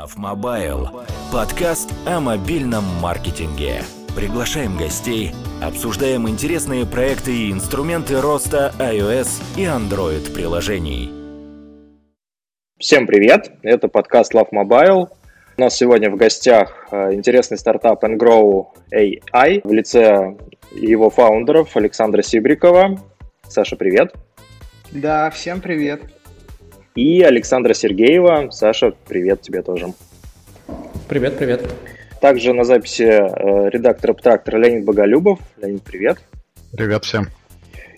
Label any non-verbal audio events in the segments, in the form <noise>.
Love Mobile. Подкаст о мобильном маркетинге. Приглашаем гостей, обсуждаем интересные проекты и инструменты роста iOS и Android приложений. Всем привет! Это подкаст Love Mobile. У нас сегодня в гостях э, интересный стартап Engrow AI в лице его фаундеров Александра Сибрикова. Саша, привет! Да, всем привет! И Александра Сергеева. Саша, привет тебе тоже. Привет, привет. Также на записи э, редактор Абтрактора Леонид Боголюбов. Леонид, привет. Привет всем.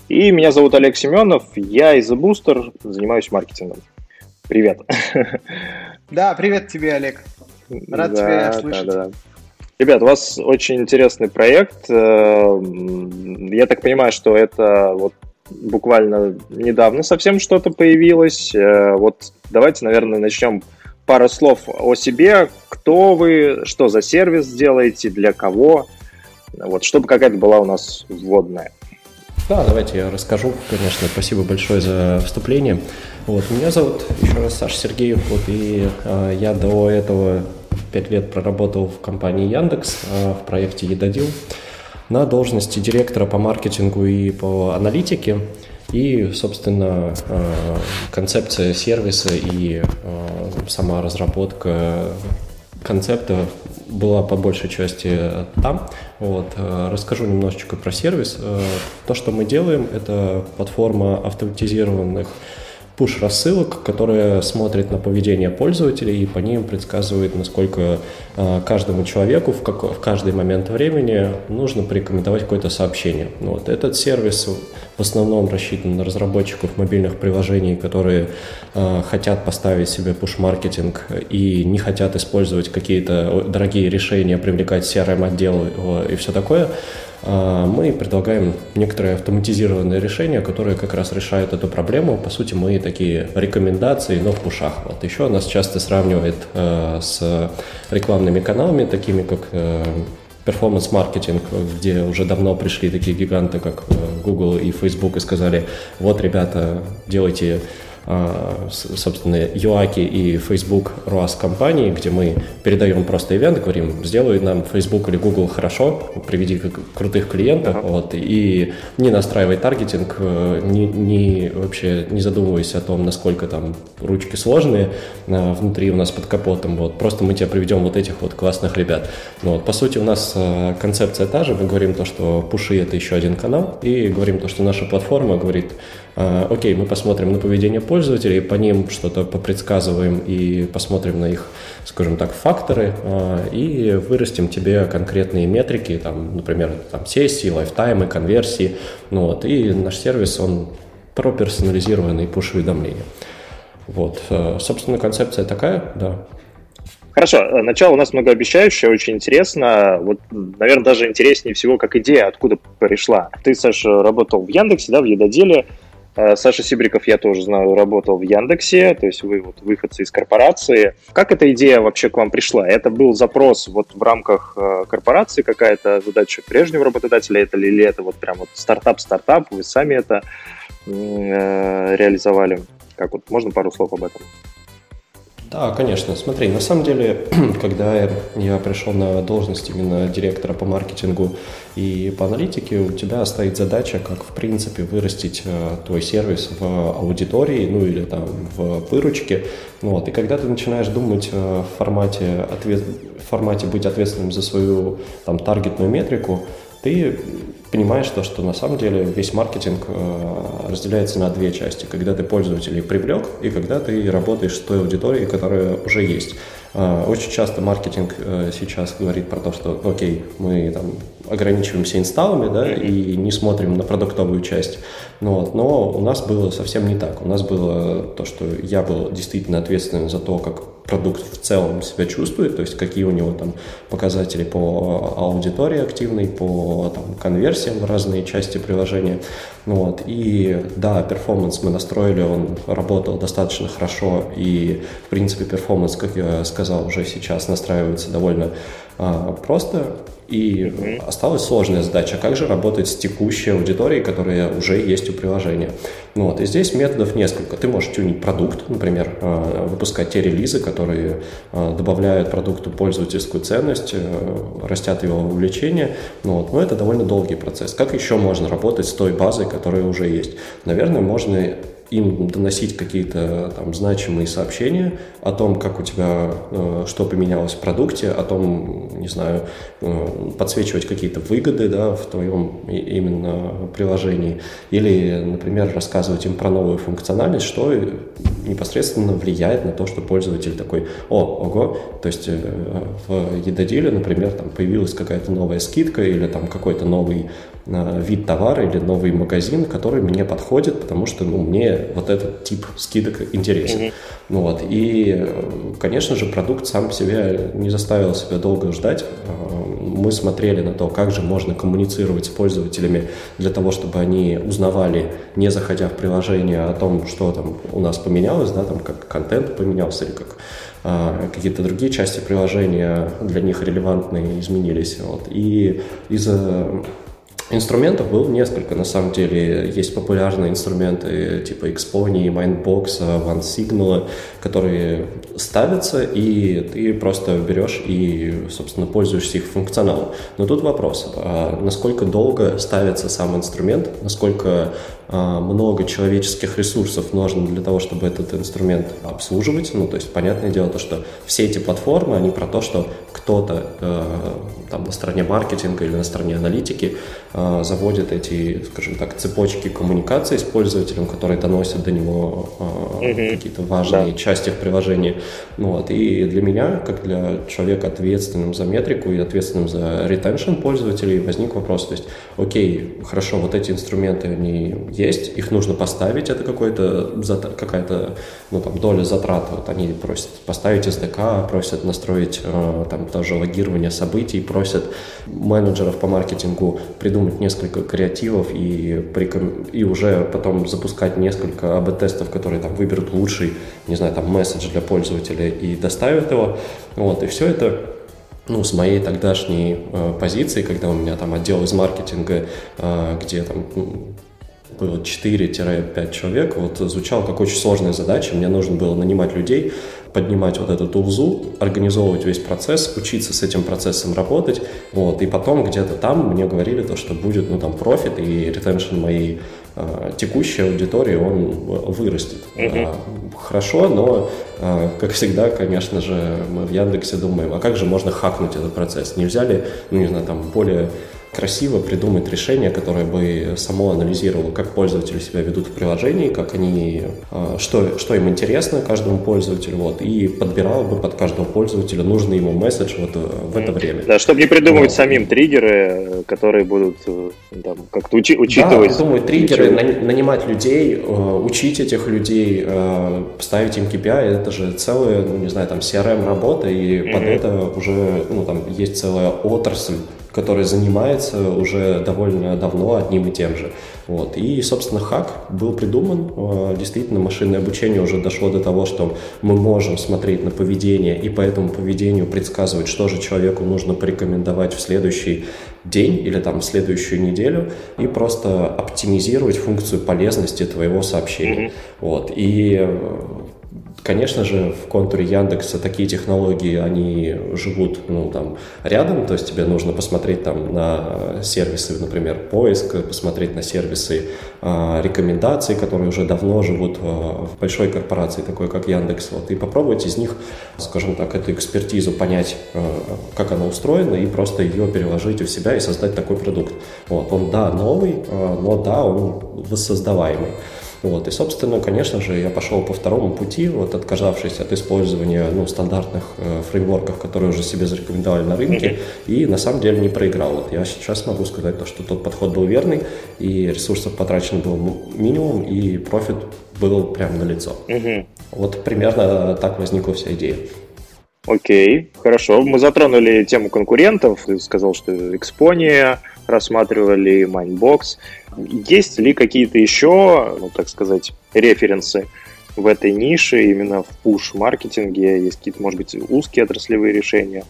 И меня зовут Олег Семенов. Я из Booster, занимаюсь маркетингом. Привет. <laughs> Да, привет тебе, Олег. Рад да, тебя слышать. Да, да. Ребят, у вас очень интересный проект. Э, я так понимаю, что это вот буквально недавно совсем что-то появилось. Э, вот давайте, наверное, начнем пару слов о себе. Кто вы, что за сервис делаете, для кого? Вот, чтобы какая-то была у нас вводная. Да, давайте я расскажу, конечно. Спасибо большое за вступление. Вот, меня зовут еще раз Саша Сергеев, вот, и э, я до этого пять лет проработал в компании Яндекс э, в проекте Едодил на должности директора по маркетингу и по аналитике. И, собственно, э, концепция сервиса и э, сама разработка концепта была по большей части там. Вот. Э, расскажу немножечко про сервис. То, что мы делаем, это платформа автоматизированных пуш-рассылок, которая смотрит на поведение пользователей и по ним предсказывает, насколько э, каждому человеку в, как, в каждый момент времени нужно порекомендовать какое-то сообщение. Вот. Этот сервис в основном рассчитан на разработчиков мобильных приложений, которые э, хотят поставить себе пуш-маркетинг и не хотят использовать какие-то дорогие решения, привлекать CRM-отдел и все такое. А, мы предлагаем некоторые автоматизированные решения, которые как раз решают эту проблему. По сути, мы такие рекомендации, но в пушах. Вот еще нас часто сравнивает э, с рекламными каналами, такими как э, перформанс-маркетинг, где уже давно пришли такие гиганты, как э, Google и Facebook, и сказали, вот, ребята, делайте собственно, Юаки и Facebook ROAS компании, где мы передаем просто ивент, говорим, сделай нам Facebook или Google хорошо, приведи крутых клиентов, uh-huh. вот, и не настраивай таргетинг, э, не, не вообще не задумывайся о том, насколько там ручки сложные а, внутри у нас под капотом, вот, просто мы тебе приведем вот этих вот классных ребят. Ну, вот, по сути, у нас э, концепция та же, мы говорим то, что пуши это еще один канал, и говорим то, что наша платформа говорит, окей, мы посмотрим на поведение пользователей, по ним что-то попредсказываем и посмотрим на их, скажем так, факторы а, и вырастим тебе конкретные метрики, там, например, там, сессии, лайфтаймы, конверсии. Ну, вот, и наш сервис, он про персонализированные пуш-уведомления. Вот, а, собственно, концепция такая, да. Хорошо, начало у нас многообещающее, очень интересно. Вот, наверное, даже интереснее всего, как идея, откуда пришла. Ты, Саша, работал в Яндексе, да, в Едоделе. Э, Саша Сибриков, я тоже знаю, работал в Яндексе, то есть вы вот выходцы из корпорации. Как эта идея вообще к вам пришла? Это был запрос вот в рамках э, корпорации какая-то задача прежнего работодателя, это или это вот прям вот стартап-стартап, вы сами это э, реализовали? Как вот, можно пару слов об этом? Да, конечно. Смотри, на самом деле, <clears throat> когда я пришел на должность именно директора по маркетингу и по аналитике, у тебя стоит задача, как в принципе вырастить э, твой сервис в аудитории, ну или там в выручке. Вот. И когда ты начинаешь думать э, в формате, ответ, в формате быть ответственным за свою там таргетную метрику, ты понимаешь то, что на самом деле весь маркетинг э, разделяется на две части. Когда ты пользователей привлек и когда ты работаешь с той аудиторией, которая уже есть. Э, очень часто маркетинг э, сейчас говорит про то, что окей, мы там ограничиваемся инсталлами, да, и не смотрим на продуктовую часть. Ну вот. Но у нас было совсем не так. У нас было то, что я был действительно ответственен за то, как продукт в целом себя чувствует, то есть какие у него там показатели по аудитории активной, по там, конверсиям в разные части приложения. Ну вот. И да, performance мы настроили, он работал достаточно хорошо, и в принципе performance, как я сказал, уже сейчас настраивается довольно просто. И mm-hmm. осталась сложная задача, как же работать с текущей аудиторией, которая уже есть у приложения. Ну, вот, и здесь методов несколько. Ты можешь тюнить продукт, например, э, выпускать те релизы, которые э, добавляют продукту пользовательскую ценность, растят его увлечение. Ну, вот, но это довольно долгий процесс. Как еще можно работать с той базой, которая уже есть? Наверное, можно им доносить какие-то там значимые сообщения о том, как у тебя, э, что поменялось в продукте, о том, не знаю, э, подсвечивать какие-то выгоды, да, в твоем именно приложении, или, например, рассказывать им про новую функциональность, что непосредственно влияет на то, что пользователь такой, о, ого, то есть э, в едоделе, например, там появилась какая-то новая скидка или там какой-то новый вид товара или новый магазин, который мне подходит, потому что ну, мне вот этот тип скидок интересен. Mm-hmm. Ну, вот. И, конечно же, продукт сам по себе не заставил себя долго ждать. Мы смотрели на то, как же можно коммуницировать с пользователями для того, чтобы они узнавали, не заходя в приложение, о том, что там у нас поменялось, да, там как контент поменялся или как а, какие-то другие части приложения для них релевантные изменились. Вот. И из-за Инструментов было несколько, на самом деле. Есть популярные инструменты типа Xpony, Mindbox, OneSignal, которые ставятся, и ты просто берешь и, собственно, пользуешься их функционалом. Но тут вопрос, а насколько долго ставится сам инструмент, насколько а, много человеческих ресурсов нужно для того, чтобы этот инструмент обслуживать. Ну, то есть, понятное дело, то, что все эти платформы, они про то, что кто-то э, там на стороне маркетинга или на стороне аналитики э, заводит эти, скажем так, цепочки коммуникации с пользователем, которые доносят до него э, mm-hmm. какие-то важные да. Части в приложении. Ну, вот. И для меня, как для человека ответственным за метрику и ответственным за ретеншн пользователей, возник вопрос, то есть, окей, хорошо, вот эти инструменты, они есть, их нужно поставить, это какой-то, какая-то ну, там, доля затрат. Вот они просят поставить SDK, просят настроить э, там тоже логирование событий, просят менеджеров по маркетингу придумать несколько креативов и, и уже потом запускать несколько АБ-тестов, которые там выберут лучший, не знаю, там месседж для пользователя и доставят его. Вот, и все это ну, с моей тогдашней э, позиции, когда у меня там отдел из маркетинга, э, где там было 4-5 человек, вот звучало как очень сложная задача. Мне нужно было нанимать людей, поднимать вот эту тулзу, организовывать весь процесс, учиться с этим процессом работать, вот, и потом где-то там мне говорили то, что будет, ну, там, профит и ретеншн моей текущей аудитории, он вырастет. Mm-hmm. Хорошо, но, э, как всегда, конечно же, мы в Яндексе думаем, а как же можно хакнуть этот процесс? Нельзя ли, ну, не знаю, там, более красиво придумать решение, которое бы само анализировало, как пользователи себя ведут в приложении, как они, а, что, что им интересно каждому пользователю, вот, и подбирало бы под каждого пользователя нужный ему месседж вот э, в это время. Да, чтобы не придумывать вот. самим триггеры, которые будут э, там, как-то учи, учитывать. Да, придумывать триггеры, нанимать людей, э, учить этих людей, ставить им KPI, это же целая, ну, не знаю, там CRM-работа, и mm-hmm. под это уже, ну, там есть целая отрасль который занимается уже довольно давно одним и тем же. Вот. И, собственно, хак был придуман. Э, действительно, машинное обучение уже дошло до того, что мы можем смотреть на поведение и по этому поведению предсказывать, что же человеку нужно порекомендовать в следующий день или там в следующую неделю и просто оптимизировать функцию полезности твоего сообщения. Mm-hmm. Вот. И э, Конечно же, в контуре Яндекса такие технологии, они живут ну, там, рядом, то есть тебе нужно посмотреть там, на сервисы, например, поиск, посмотреть на сервисы э, рекомендаций, которые уже давно живут э, в большой корпорации, такой как Яндекс, вот, и попробовать из них, скажем так, эту экспертизу понять, э, как она устроена, и просто ее переложить у себя и создать такой продукт. Вот. Он, да, новый, э, но да, он воссоздаваемый. Вот. И, собственно, конечно же, я пошел по второму пути, вот отказавшись от использования ну, стандартных э, фреймворков, которые уже себе зарекомендовали на рынке, mm-hmm. и на самом деле не проиграл. Вот я сейчас могу сказать, то, что тот подход был верный, и ресурсов потрачено было минимум, и профит был прямо на лицо. Mm-hmm. Вот примерно так возникла вся идея. Окей, хорошо. Мы затронули тему конкурентов. Ты сказал, что Exponia, рассматривали Mindbox. Есть ли какие-то еще, ну, так сказать, референсы в этой нише, именно в пуш-маркетинге? Есть какие-то, может быть, узкие отраслевые решения?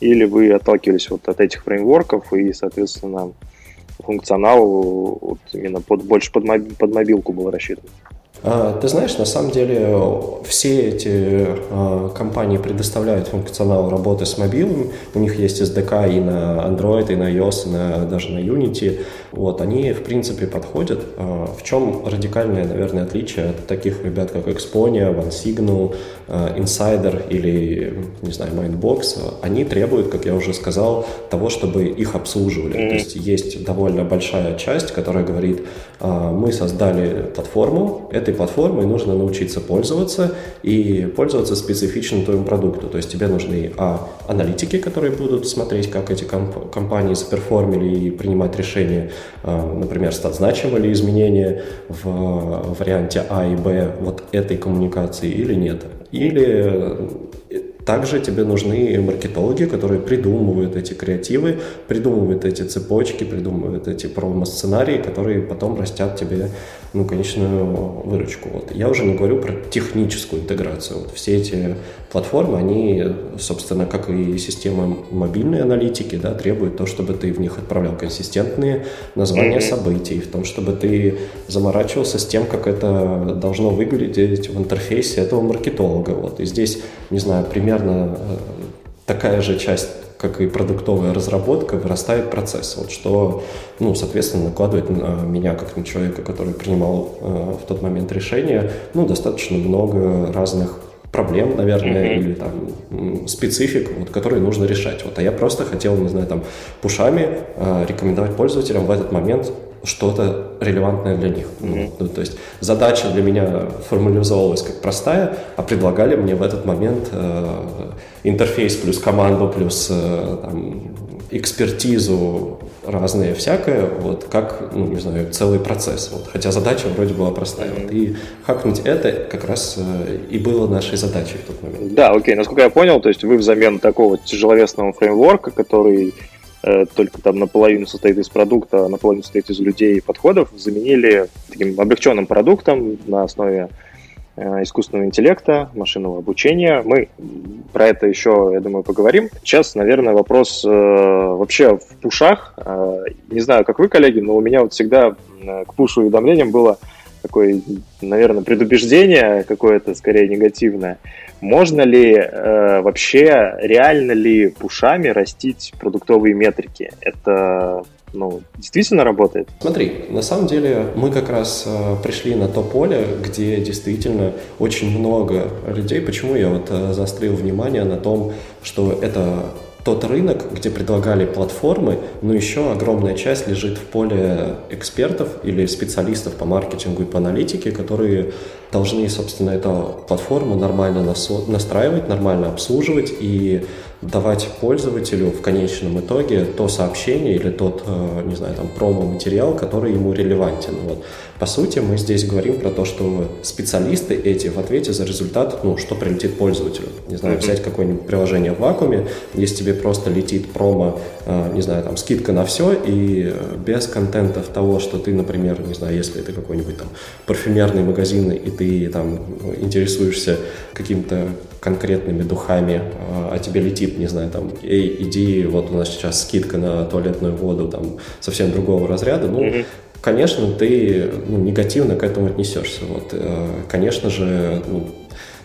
Или вы отталкивались вот от этих фреймворков и, соответственно, функционал вот, именно под, больше под, моб, под мобилку был рассчитан. А, ты знаешь, на самом деле все эти а, компании предоставляют функционал работы с мобилом. У них есть SDK и на Android, и на iOS, и на, даже на Unity. Вот, они, в принципе, подходят. А, в чем радикальное, наверное, отличие от таких ребят, как Exponia, OneSignal, Insider или, не знаю, Mindbox? Они требуют, как я уже сказал, того, чтобы их обслуживали. Mm-hmm. То есть есть довольно большая часть, которая говорит, мы создали платформу, этой платформой нужно научиться пользоваться и пользоваться специфичным твоему продукту. То есть тебе нужны а, аналитики, которые будут смотреть, как эти комп- компании заперформили и принимать решения, а, например, стать значимы ли изменения в варианте А и Б вот этой коммуникации или нет. Или также тебе нужны маркетологи, которые придумывают эти креативы, придумывают эти цепочки, придумывают эти промо-сценарии, которые потом растят тебе ну, конечную выручку. Вот. Я уже не говорю про техническую интеграцию. Вот все эти платформы, они, собственно, как и система мобильной аналитики, да, требуют то, чтобы ты в них отправлял консистентные названия mm-hmm. событий, в том, чтобы ты заморачивался с тем, как это должно выглядеть в интерфейсе этого маркетолога. Вот. И здесь, не знаю, примерно э, такая же часть как и продуктовая разработка, вырастает процесс. Вот что, ну, соответственно, накладывает на меня, как на человека, который принимал э, в тот момент решение, ну, достаточно много разных проблем, наверное, mm-hmm. или там специфик, вот, которые нужно решать. Вот, а я просто хотел, не знаю, там, пушами э, рекомендовать пользователям в этот момент что-то релевантное для них. Mm-hmm. Ну, то есть задача для меня формализовалась как простая, а предлагали мне в этот момент э, интерфейс плюс команду плюс э, там, экспертизу разные всякое, вот как, ну, не знаю, целый процесс. Вот, хотя задача вроде была простая. Вот, и хакнуть это как раз э, и было нашей задачей в тот момент. Да, окей, насколько я понял, то есть вы взамен такого тяжеловесного фреймворка, который Э, только там наполовину состоит из продукта, а наполовину состоит из людей и подходов, заменили таким облегченным продуктом на основе искусственного интеллекта, машинного обучения. Мы про это еще, я думаю, поговорим. Сейчас, наверное, вопрос э, вообще в пушах. Э, не знаю, как вы, коллеги, но у меня вот всегда э, к пушу уведомлениям было такое, наверное, предубеждение какое-то, скорее негативное. Можно ли э, вообще, реально ли пушами растить продуктовые метрики? Это ну, действительно работает? Смотри, на самом деле мы как раз э, пришли на то поле, где действительно очень много людей. Почему я вот э, заострил внимание на том, что это тот рынок, где предлагали платформы, но еще огромная часть лежит в поле экспертов или специалистов по маркетингу и по аналитике, которые должны, собственно, эту платформу нормально настраивать, нормально обслуживать и давать пользователю в конечном итоге то сообщение или тот, э, не знаю, там, промо-материал, который ему релевантен. Вот. По сути, мы здесь говорим про то, что специалисты эти в ответе за результат, ну, что прилетит пользователю. Не знаю, взять какое-нибудь приложение в вакууме, если тебе просто летит промо, э, не знаю, там, скидка на все, и э, без контента того, что ты, например, не знаю, если это какой-нибудь там парфюмерный магазин, и ты там интересуешься каким-то конкретными духами, а, а тебе летит, не знаю, там, эй, иди, вот у нас сейчас скидка на туалетную воду, там, совсем другого разряда, ну, mm-hmm. конечно, ты ну, негативно к этому отнесешься, вот, э, конечно же, ну,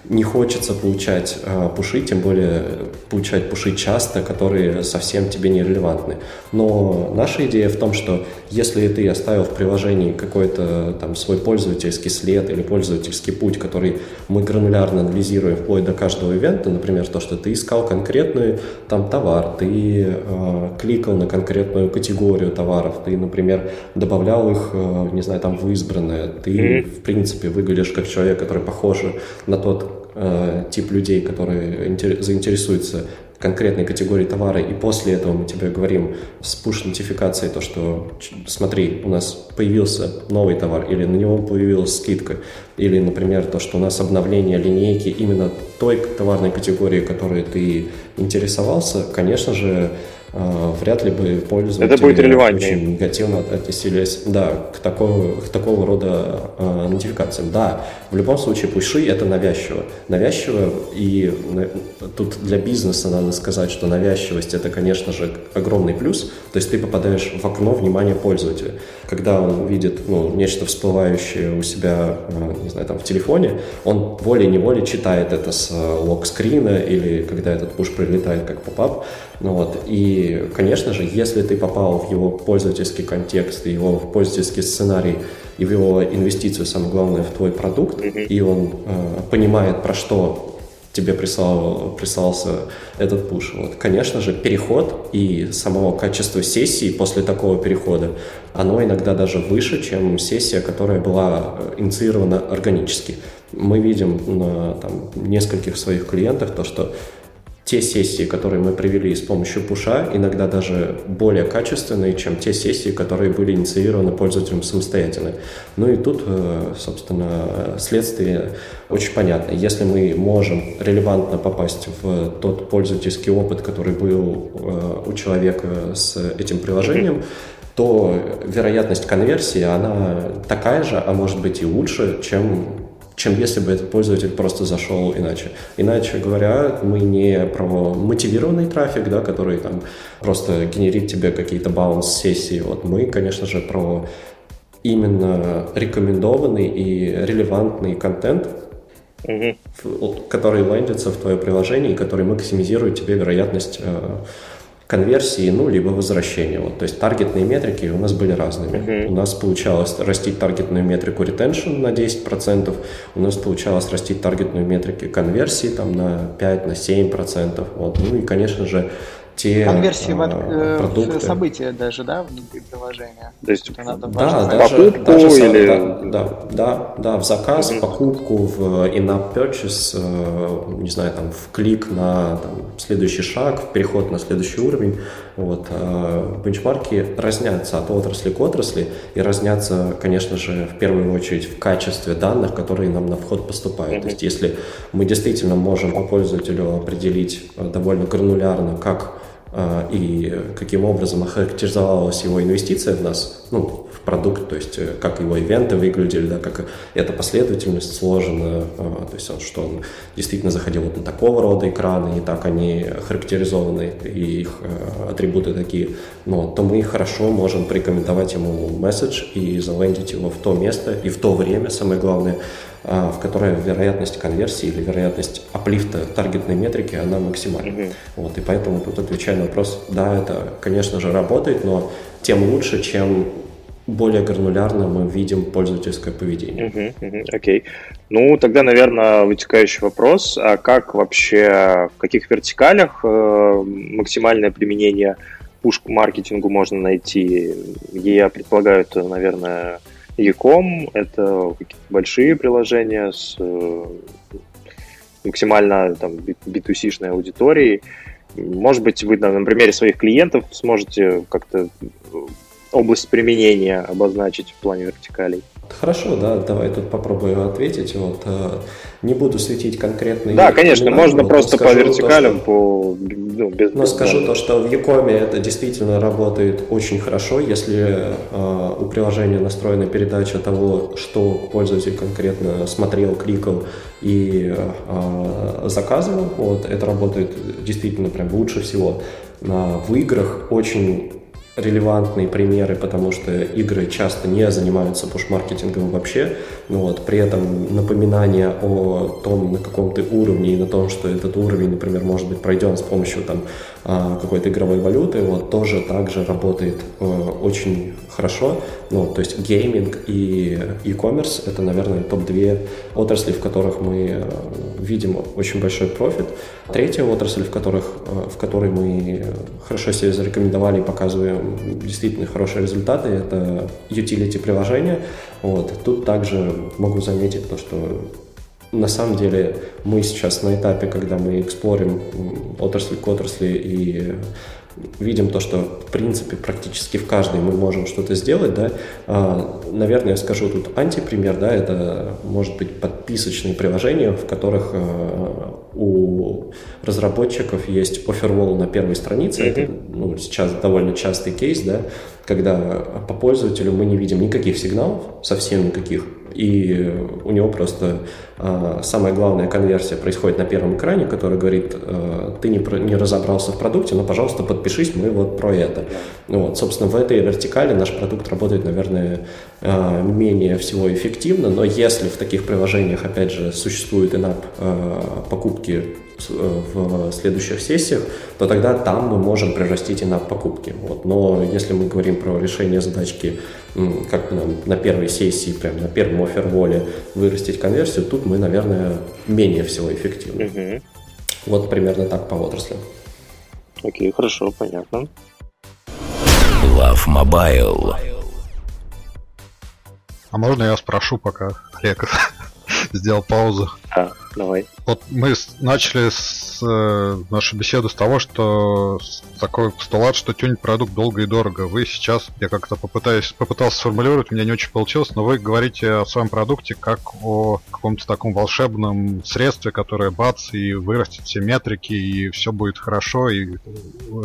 не хочется получать э, пуши, тем более получать пуши часто, которые совсем тебе не релевантны. Но наша идея в том, что если ты оставил в приложении какой-то там свой пользовательский след или пользовательский путь, который мы гранулярно анализируем вплоть до каждого ивента, например, то, что ты искал конкретный там товар, ты э, кликал на конкретную категорию товаров, ты, например, добавлял их, э, не знаю, там в избранное, ты, mm-hmm. в принципе, выглядишь как человек, который похож на тот э, тип людей, которые заинтересуются конкретной категории товара, и после этого мы тебе говорим с push-нотификацией то, что смотри, у нас появился новый товар, или на него появилась скидка, или, например, то, что у нас обновление линейки именно той товарной категории, которой ты интересовался, конечно же, вряд ли бы пользователи Это будет релевантнее. очень негативно отнеслись да, к, такого, к такого рода э, нотификациям. Да, в любом случае пуши это навязчиво. Навязчиво, и тут для бизнеса надо сказать, что навязчивость это, конечно же, огромный плюс. То есть ты попадаешь в окно внимания пользователя. Когда он видит ну, нечто всплывающее у себя, э, не знаю, там в телефоне, он волей-неволей читает это с лог-скрина или когда этот пуш прилетает как попап. Ну вот. И, конечно же, если ты попал в его пользовательский контекст, его пользовательский сценарий и в его инвестицию, самое главное, в твой продукт, mm-hmm. и он э, понимает, про что тебе прислал, прислался этот пуш. Вот. Конечно же, переход и самого качества сессии после такого перехода, оно иногда даже выше, чем сессия, которая была э, инициирована органически. Мы видим на там, нескольких своих клиентах то, что те сессии, которые мы привели с помощью пуша, иногда даже более качественные, чем те сессии, которые были инициированы пользователем самостоятельно. Ну и тут, э, собственно, следствие очень понятно. Если мы можем релевантно попасть в тот пользовательский опыт, который был э, у человека с этим приложением, то вероятность конверсии, она такая же, а может быть и лучше, чем чем если бы этот пользователь просто зашел иначе. Иначе говоря, мы не про мотивированный трафик, да, который там просто генерит тебе какие-то баунс-сессии. Вот мы, конечно же, про именно рекомендованный и релевантный контент, угу. который лендится в твое приложение и который максимизирует тебе вероятность э, конверсии, ну, либо возвращения. Вот, то есть таргетные метрики у нас были разными. Uh-huh. У нас получалось растить таргетную метрику retention на 10%, у нас получалось растить таргетную метрику конверсии там на 5, на 7%. Вот. Ну и, конечно же, те Конверсии в, э, продукты. в события даже, да, внутри приложения? То есть это надо да, даже, покупку даже, или... Да, да, да, да, в заказ, mm-hmm. покупку, в in-app purchase, э, не знаю, там, в клик на там, следующий шаг, в переход на следующий уровень. Вот, э, бенчмарки разнятся от отрасли к отрасли и разнятся, конечно же, в первую очередь в качестве данных, которые нам на вход поступают. Mm-hmm. То есть если мы действительно можем по пользователю определить довольно гранулярно, как и каким образом охарактеризовалась его инвестиция в нас, ну, в продукт, то есть э, как его ивенты выглядели, да, как эта последовательность сложена, а, то есть что он действительно заходил вот на такого рода экраны, и так они характеризованы, и их э, атрибуты такие, но то мы хорошо можем порекомендовать ему месседж и залендить его в то место и в то время, самое главное, а, в которой вероятность конверсии или вероятность аплифта таргетной метрики, она максимальна. Mm-hmm. Вот, и поэтому тут отвечая на вопрос, да, это, конечно же, работает, но тем лучше, чем более гранулярно мы видим пользовательское поведение. Окей. Uh-huh, uh-huh, okay. Ну, тогда, наверное, вытекающий вопрос, а как вообще, в каких вертикалях э, максимальное применение пуш-маркетингу можно найти? Я предполагаю, это, наверное, Яком это какие-то большие приложения с э, максимально там B2C-шной аудиторией. Может быть, вы на примере своих клиентов сможете как-то область применения обозначить в плане вертикалей. Хорошо, да, давай тут попробую ответить. Вот, э, не буду светить конкретные. Да, конечно, можно вот, просто по вертикалям, то, по ну, без. Но без скажу то, что в Якоме это действительно работает очень хорошо, если э, у приложения настроена передача того, что пользователь конкретно смотрел, кликал и э, заказывал. Вот, это работает действительно прям лучше всего. В играх очень релевантные примеры, потому что игры часто не занимаются пуш-маркетингом вообще, но вот при этом напоминание о том, на каком ты уровне и на том, что этот уровень, например, может быть пройден с помощью там какой-то игровой валюты, вот тоже также работает э, очень хорошо. Ну, то есть гейминг и e-commerce это, наверное, топ-2 отрасли, в которых мы э, видим очень большой профит. Третья отрасль, в, которых, э, в которой мы хорошо себя зарекомендовали и показываем действительно хорошие результаты, это utility приложения. Вот. Тут также могу заметить то, что на самом деле мы сейчас на этапе, когда мы эксплорим отрасль к отрасли и видим то, что в принципе практически в каждой мы можем что-то сделать, да, а, наверное, я скажу тут антипример, да, это может быть подписочные приложения, в которых а, у разработчиков есть офервол на первой странице. Mm-hmm. Это ну, сейчас довольно частый кейс, да, когда по пользователю мы не видим никаких сигналов, совсем никаких, и у него просто э, самая главная конверсия происходит на первом экране, который говорит, э, ты не, не разобрался в продукте, но, пожалуйста, подпишись, мы вот про это. Вот, собственно, в этой вертикали наш продукт работает, наверное, э, менее всего эффективно, но если в таких приложениях, опять же, существует инап э, покупки в следующих сессиях, то тогда там мы можем прирастить и на покупки. Вот. Но если мы говорим про решение задачки как нам на первой сессии, прям на первом оферволе вырастить конверсию, тут мы, наверное, менее всего эффективны. Угу. Вот примерно так по отраслям. Окей, хорошо, понятно. Love Mobile. А можно я спрошу, пока Олег <laughs> сделал паузу? А, давай. Вот мы начали с, э, нашу беседу с того, что с такой постулат, что тюнить продукт долго и дорого. Вы сейчас, я как-то попытаюсь, попытался сформулировать, у меня не очень получилось, но вы говорите о своем продукте как о каком-то таком волшебном средстве, которое бац и вырастет все метрики, и все будет хорошо, и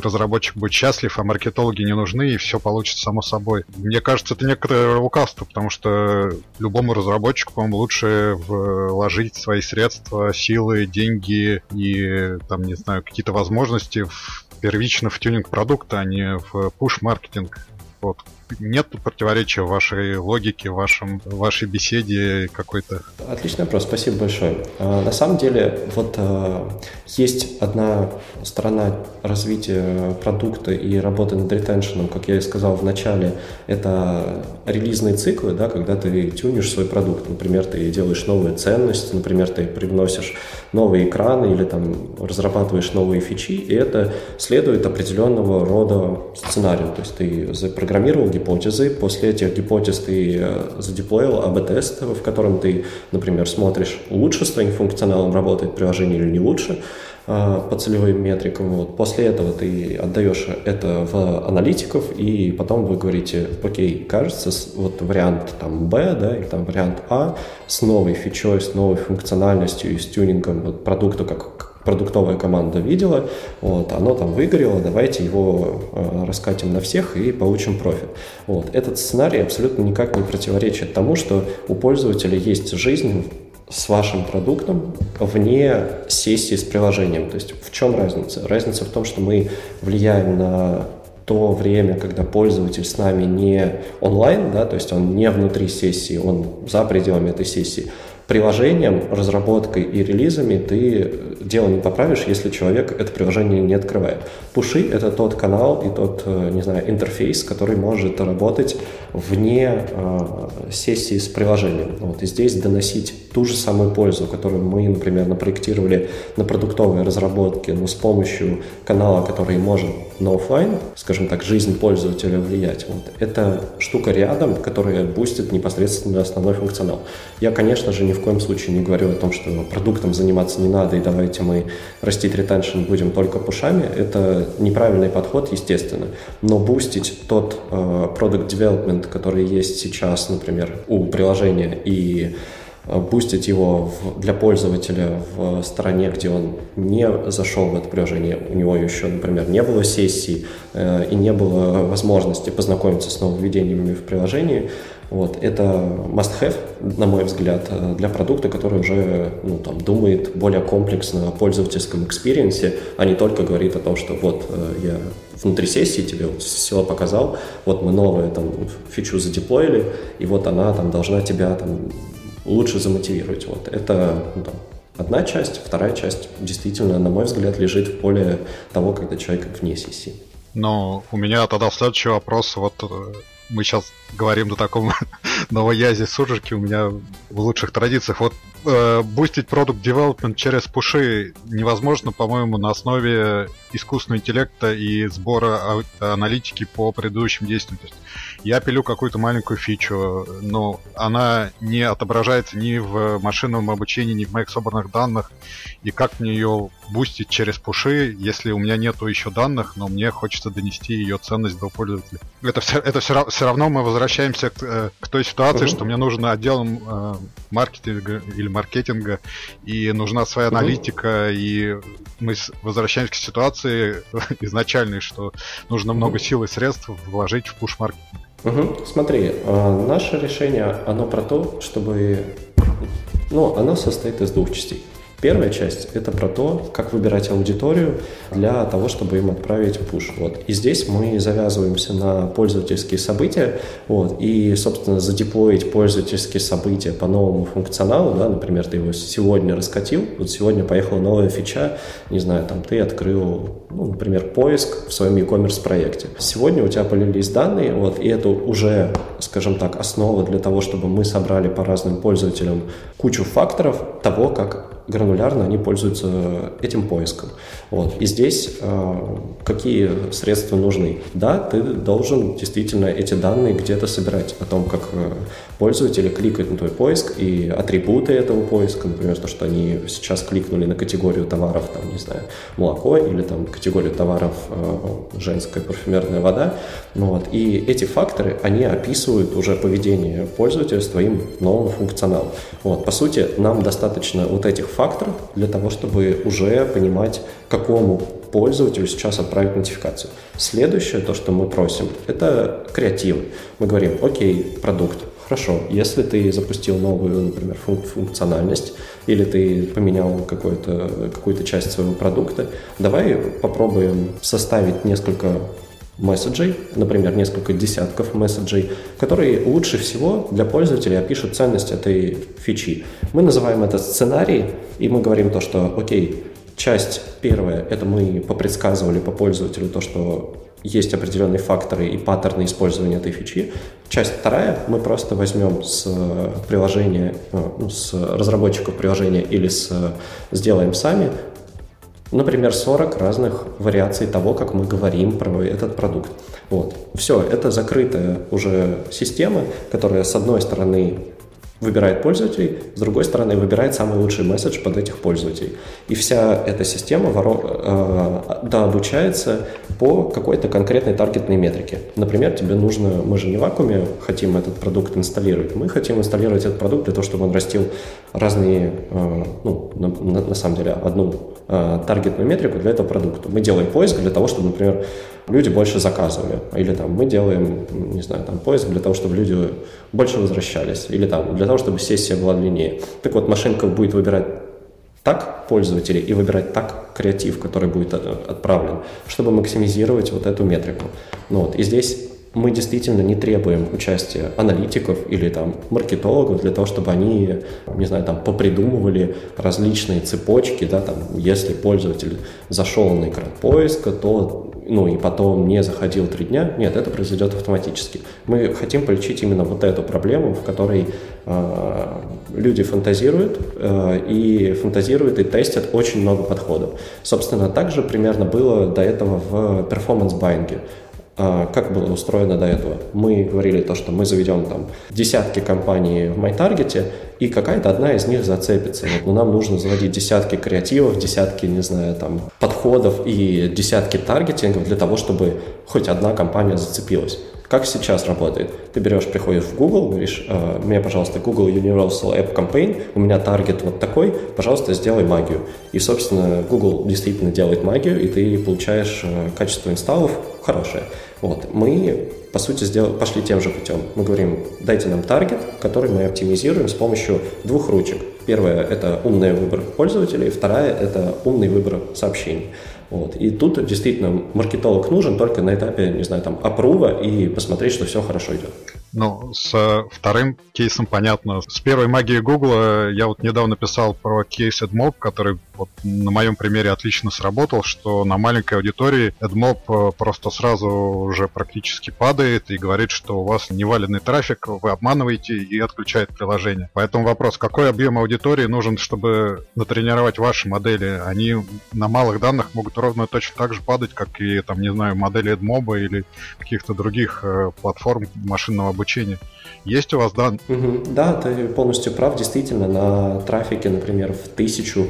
разработчик будет счастлив, а маркетологи не нужны, и все получится само собой. Мне кажется, это некоторое лукавство, потому что любому разработчику, по-моему, лучше вложить свои средства, силы, деньги и, там, не знаю, какие-то возможности в, первично в тюнинг продукта, а не в пуш-маркетинг. Вот нет противоречия вашей логике, вашем, вашей беседе какой-то? Отличный вопрос, спасибо большое. А, на самом деле, вот а, есть одна сторона развития продукта и работы над ретеншеном, как я и сказал в начале, это релизные циклы, да, когда ты тюнишь свой продукт. Например, ты делаешь новую ценность, например, ты привносишь новые экраны или там разрабатываешь новые фичи, и это следует определенного рода сценарию. То есть ты запрограммировал гипотезы, после этих гипотез ты э, задеплоил АБ-тест, в котором ты, например, смотришь, лучше с твоим функционалом работает приложение или не лучше, по целевым метрикам. Вот. После этого ты отдаешь это в аналитиков, и потом вы говорите, окей, кажется, вот вариант там B, да, или там вариант А с новой фичой, с новой функциональностью и с тюнингом вот, продукта как продуктовая команда видела, вот, оно там выгорело, давайте его э, раскатим на всех и получим профит. Вот. Этот сценарий абсолютно никак не противоречит тому, что у пользователя есть жизнь с вашим продуктом вне сессии с приложением. То есть в чем разница? Разница в том, что мы влияем на то время, когда пользователь с нами не онлайн, да, то есть он не внутри сессии, он за пределами этой сессии, приложением, разработкой и релизами ты дело не поправишь, если человек это приложение не открывает. Пуши — это тот канал и тот, э, не знаю, интерфейс, который может работать вне э, сессии с приложением. Вот, и здесь доносить ту же самую пользу, которую мы, например, напроектировали на продуктовой разработке, но с помощью канала, который может на офлайн, скажем так, жизнь пользователя влиять. Вот. Это штука рядом, которая бустит непосредственно основной функционал. Я, конечно же, ни в коем случае не говорю о том, что продуктом заниматься не надо, и давайте мы растить retention будем только пушами. Это неправильный подход, естественно. Но бустить тот э, product development, который есть сейчас, например, у приложения, и Э, бустить его в, для пользователя в стране, где он не зашел в это приложение, у него еще, например, не было сессий э, и не было возможности познакомиться с нововведениями в приложении, вот, это must-have, на мой взгляд, э, для продукта, который уже ну, там, думает более комплексно о пользовательском experience е, а не только говорит о том, что вот э, я внутри сессии тебе вот все показал, вот мы новую там фичу задеплоили, и вот она там должна тебя там лучше замотивировать. Вот. Это ну, там, одна часть. Вторая часть действительно, на мой взгляд, лежит в поле того, когда человек вне сессии. Но у меня тогда следующий вопрос. Вот э, мы сейчас говорим на таком <laughs> новоязе суржики, у меня в лучших традициях. Вот э, бустить продукт development через пуши невозможно, по-моему, на основе искусственного интеллекта и сбора аналитики по предыдущим действиям. То есть я пилю какую-то маленькую фичу, но она не отображается ни в машинном обучении, ни в моих собранных данных, и как мне ее бустить через пуши, если у меня нету еще данных, но мне хочется донести ее ценность до пользователя. Это все, это все, все равно мы возвращаемся к, э, к той ситуации, uh-huh. что мне нужно отделом э, маркетинга или маркетинга, и нужна своя uh-huh. аналитика, и мы возвращаемся к ситуации <laughs> изначальной, что нужно uh-huh. много сил и средств вложить в пуш-маркетинг. Угу. Смотри, э, наше решение, оно про то, чтобы... Ну, оно состоит из двух частей. Первая часть — это про то, как выбирать аудиторию для того, чтобы им отправить пуш. Вот. И здесь мы завязываемся на пользовательские события, вот, и, собственно, задеплоить пользовательские события по новому функционалу, да, например, ты его сегодня раскатил, вот сегодня поехала новая фича, не знаю, там ты открыл, ну, например, поиск в своем e-commerce проекте. Сегодня у тебя полились данные, вот, и это уже, скажем так, основа для того, чтобы мы собрали по разным пользователям кучу факторов того, как гранулярно они пользуются этим поиском. Вот. И здесь э, какие средства нужны? Да, ты должен действительно эти данные где-то собирать о том, как э, пользователи кликают на твой поиск и атрибуты этого поиска, например, то, что они сейчас кликнули на категорию товаров, там, не знаю, молоко или там категорию товаров э, женская парфюмерная вода. Ну, вот. И эти факторы, они описывают уже поведение пользователя с твоим новым функционалом. Вот. По сути, нам достаточно вот этих факторов для того, чтобы уже понимать, какому пользователю сейчас отправить нотификацию. Следующее, то, что мы просим, это креативы. Мы говорим, окей, продукт, Хорошо, если ты запустил новую, например, функциональность, или ты поменял какую-то какую часть своего продукта, давай попробуем составить несколько месседжей, например, несколько десятков месседжей, которые лучше всего для пользователя опишут ценность этой фичи. Мы называем это сценарий, и мы говорим то, что, окей, часть первая, это мы попредсказывали по пользователю то, что есть определенные факторы и паттерны использования этой фичи. Часть вторая мы просто возьмем с приложения, э, ну, с разработчиков приложения или с сделаем сами, например, 40 разных вариаций того, как мы говорим про этот продукт. Вот. Все, это закрытая уже система, которая, с одной стороны, выбирает пользователей, с другой стороны выбирает самый лучший месседж под этих пользователей. И вся эта система воро... э, да, обучается по какой-то конкретной таргетной метрике. Например, тебе нужно, мы же не в вакууме хотим этот продукт инсталлировать, мы хотим инсталлировать этот продукт для того, чтобы он растил разные, э, ну, на, на, на самом деле, одну таргетную метрику для этого продукта. Мы делаем поиск для того, чтобы, например, люди больше заказывали. Или там мы делаем, не знаю, там поиск для того, чтобы люди больше возвращались. Или там для того, чтобы сессия была длиннее. Так вот, машинка будет выбирать так пользователей и выбирать так креатив, который будет э, отправлен, чтобы максимизировать вот эту метрику. Ну вот, и здесь мы действительно не требуем участия аналитиков или там маркетологов для того, чтобы они, не знаю, там попридумывали различные цепочки, да, там, если пользователь зашел на экран поиска, то ну и потом не заходил три дня, нет, это произойдет автоматически. Мы хотим полечить именно вот эту проблему, в которой э, люди фантазируют э, и фантазируют и тестят очень много подходов. Собственно, также примерно было до этого в performance-buying е. А, как было устроено до этого? Мы говорили то, что мы заведем там десятки кампаний в MyTarget, и какая-то одна из них зацепится. Вот, но нам нужно заводить десятки креативов, десятки, не знаю, там, подходов и десятки таргетингов для того, чтобы хоть одна кампания зацепилась. Как сейчас работает? Ты берешь, приходишь в Google, говоришь, «А, мне, пожалуйста, Google Universal App Campaign, у меня таргет вот такой, пожалуйста, сделай магию. И, собственно, Google действительно делает магию, и ты получаешь э, качество инсталлов хорошее. Вот. Мы, по сути, сделали, пошли тем же путем. Мы говорим, дайте нам таргет, который мы оптимизируем с помощью двух ручек. Первая – это умный выбор пользователей, вторая – это умный выбор сообщений. Вот. И тут действительно маркетолог нужен только на этапе, не знаю, там, опрува и посмотреть, что все хорошо идет. Ну, с вторым кейсом понятно. С первой магией Гугла я вот недавно писал про кейс AdMob, который вот на моем примере отлично сработал, что на маленькой аудитории AdMob э, просто сразу уже практически падает и говорит, что у вас неваленный трафик, вы обманываете и отключает приложение. Поэтому вопрос, какой объем аудитории нужен, чтобы натренировать ваши модели? Они на малых данных могут ровно точно так же падать, как и, там, не знаю, модели AdMob или каких-то других э, платформ машинного обучения. Есть у вас данные? Да, ты полностью прав. Действительно, на трафике, например, в тысячу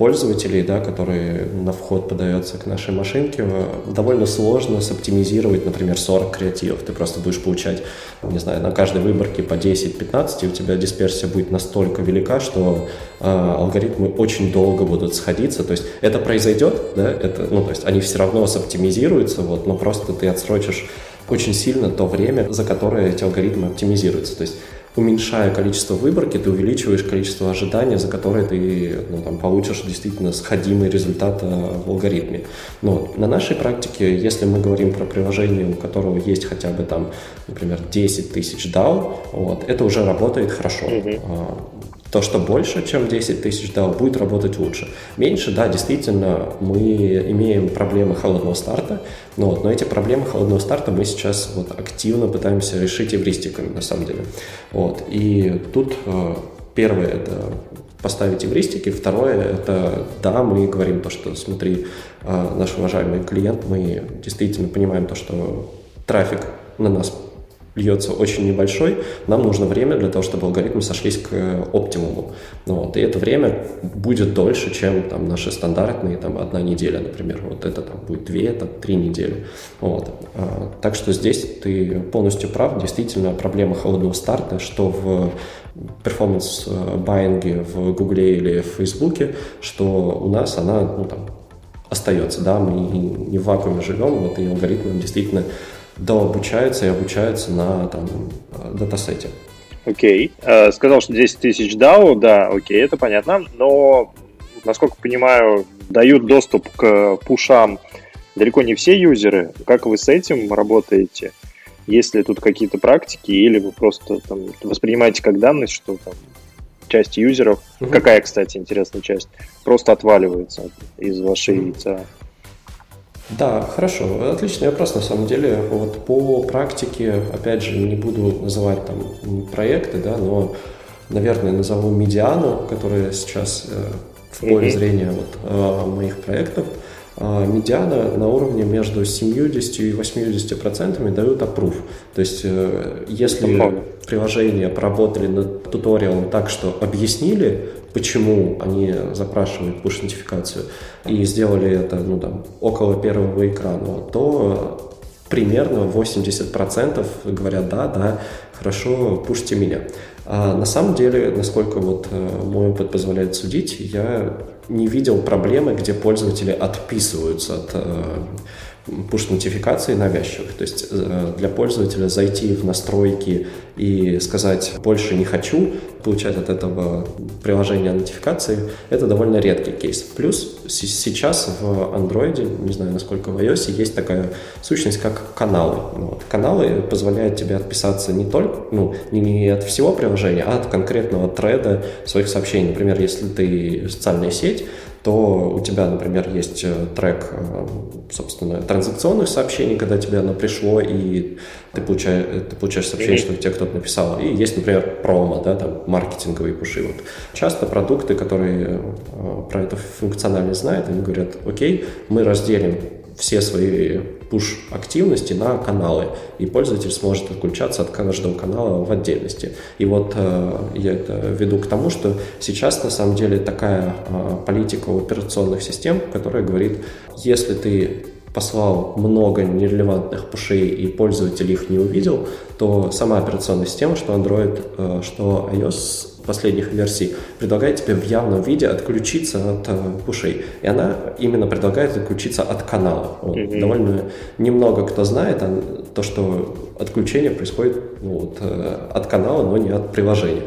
пользователей, да, которые на вход подается к нашей машинке, довольно сложно соптимизировать, например, 40 креативов. Ты просто будешь получать, не знаю, на каждой выборке по 10-15, и у тебя дисперсия будет настолько велика, что э, алгоритмы очень долго будут сходиться. То есть это произойдет, да, это, ну, то есть они все равно соптимизируются, вот, но просто ты отсрочишь очень сильно то время, за которое эти алгоритмы оптимизируются. То есть уменьшая количество выборки, ты увеличиваешь количество ожиданий, за которое ты ну, там, получишь действительно сходимый результат э, в алгоритме. Но на нашей практике, если мы говорим про приложение, у которого есть хотя бы там, например, 10 тысяч DAO, вот, это уже работает хорошо. Mm-hmm. То, что больше, чем 10 тысяч DAO, будет работать лучше. Меньше, да, действительно, мы имеем проблемы холодного старта, но, вот, но эти проблемы холодного старта мы сейчас вот активно пытаемся решить эвристиками, на самом деле. Вот. И тут э, первое – это поставить эвристики, второе – это, да, мы говорим то, что, смотри, э, наш уважаемый клиент, мы действительно понимаем то, что трафик на нас льется очень небольшой, нам нужно время для того, чтобы алгоритмы сошлись к э, оптимуму. Ну вот, и это время будет дольше, чем там, наши стандартные там, одна неделя, например. Вот это там, будет две, это три недели. Вот. А, так что здесь ты полностью прав. Действительно, проблема холодного старта, что в performance-buying е в Гугле или в Фейсбуке, что у нас она ну, там, остается. Да? Мы не в вакууме живем, вот, и алгоритмы действительно дообучаются и обучаются на там, датасете. Окей. Okay. Э, сказал, что 10 тысяч DAO, да, окей, okay, это понятно, но, насколько понимаю, дают доступ к пушам далеко не все юзеры. Как вы с этим работаете? Есть ли тут какие-то практики, или вы просто там, воспринимаете как данность, что там часть юзеров, угу. какая, кстати, интересная часть, просто отваливается из вашей яйца? Да, хорошо. Отличный вопрос на самом деле. Вот по практике, опять же, не буду называть там проекты, да, но, наверное, назову медиану, которая сейчас э, в поле mm-hmm. зрения вот, э, моих проектов. Э, медиана на уровне между 70 и 80 процентами дают approve. То есть, э, если mm-hmm. приложения поработали над туториалом так, что объяснили, почему они запрашивают push-нотификацию, и сделали это ну, там, около первого экрана, то примерно 80% говорят, да, да, хорошо, пушьте меня. А на самом деле, насколько вот э, мой опыт позволяет судить, я не видел проблемы, где пользователи отписываются от push-нотификаций навязчивых. То есть э, для пользователя зайти в настройки и сказать «больше не хочу», получать от этого приложения нотификации, это довольно редкий кейс. Плюс сейчас в Android, не знаю, насколько в iOS, есть такая сущность, как каналы. Вот. Каналы позволяют тебе отписаться не только, ну, не от всего приложения, а от конкретного треда своих сообщений. Например, если ты социальная сеть, то у тебя, например, есть э, трек, э, собственно, транзакционных сообщений, когда тебе оно пришло, и ты получаешь, ты получаешь сообщение, что тебе кто-то написал. И есть, например, промо, да, там, маркетинговые пуши. Вот. Часто продукты, которые э, про эту функциональность знают, они говорят, окей, мы разделим все свои push-активности на каналы, и пользователь сможет отключаться от каждого канала в отдельности. И вот э, я это веду к тому, что сейчас на самом деле такая э, политика операционных систем, которая говорит, если ты послал много нерелевантных пушей и пользователь их не увидел, то сама операционная система, что Android, э, что iOS последних версий предлагает тебе в явном виде отключиться от э, пушей. И она именно предлагает отключиться от канала. Вот. Mm-hmm. Довольно немного кто знает а, то, что отключение происходит ну, вот, э, от канала, но не от приложения.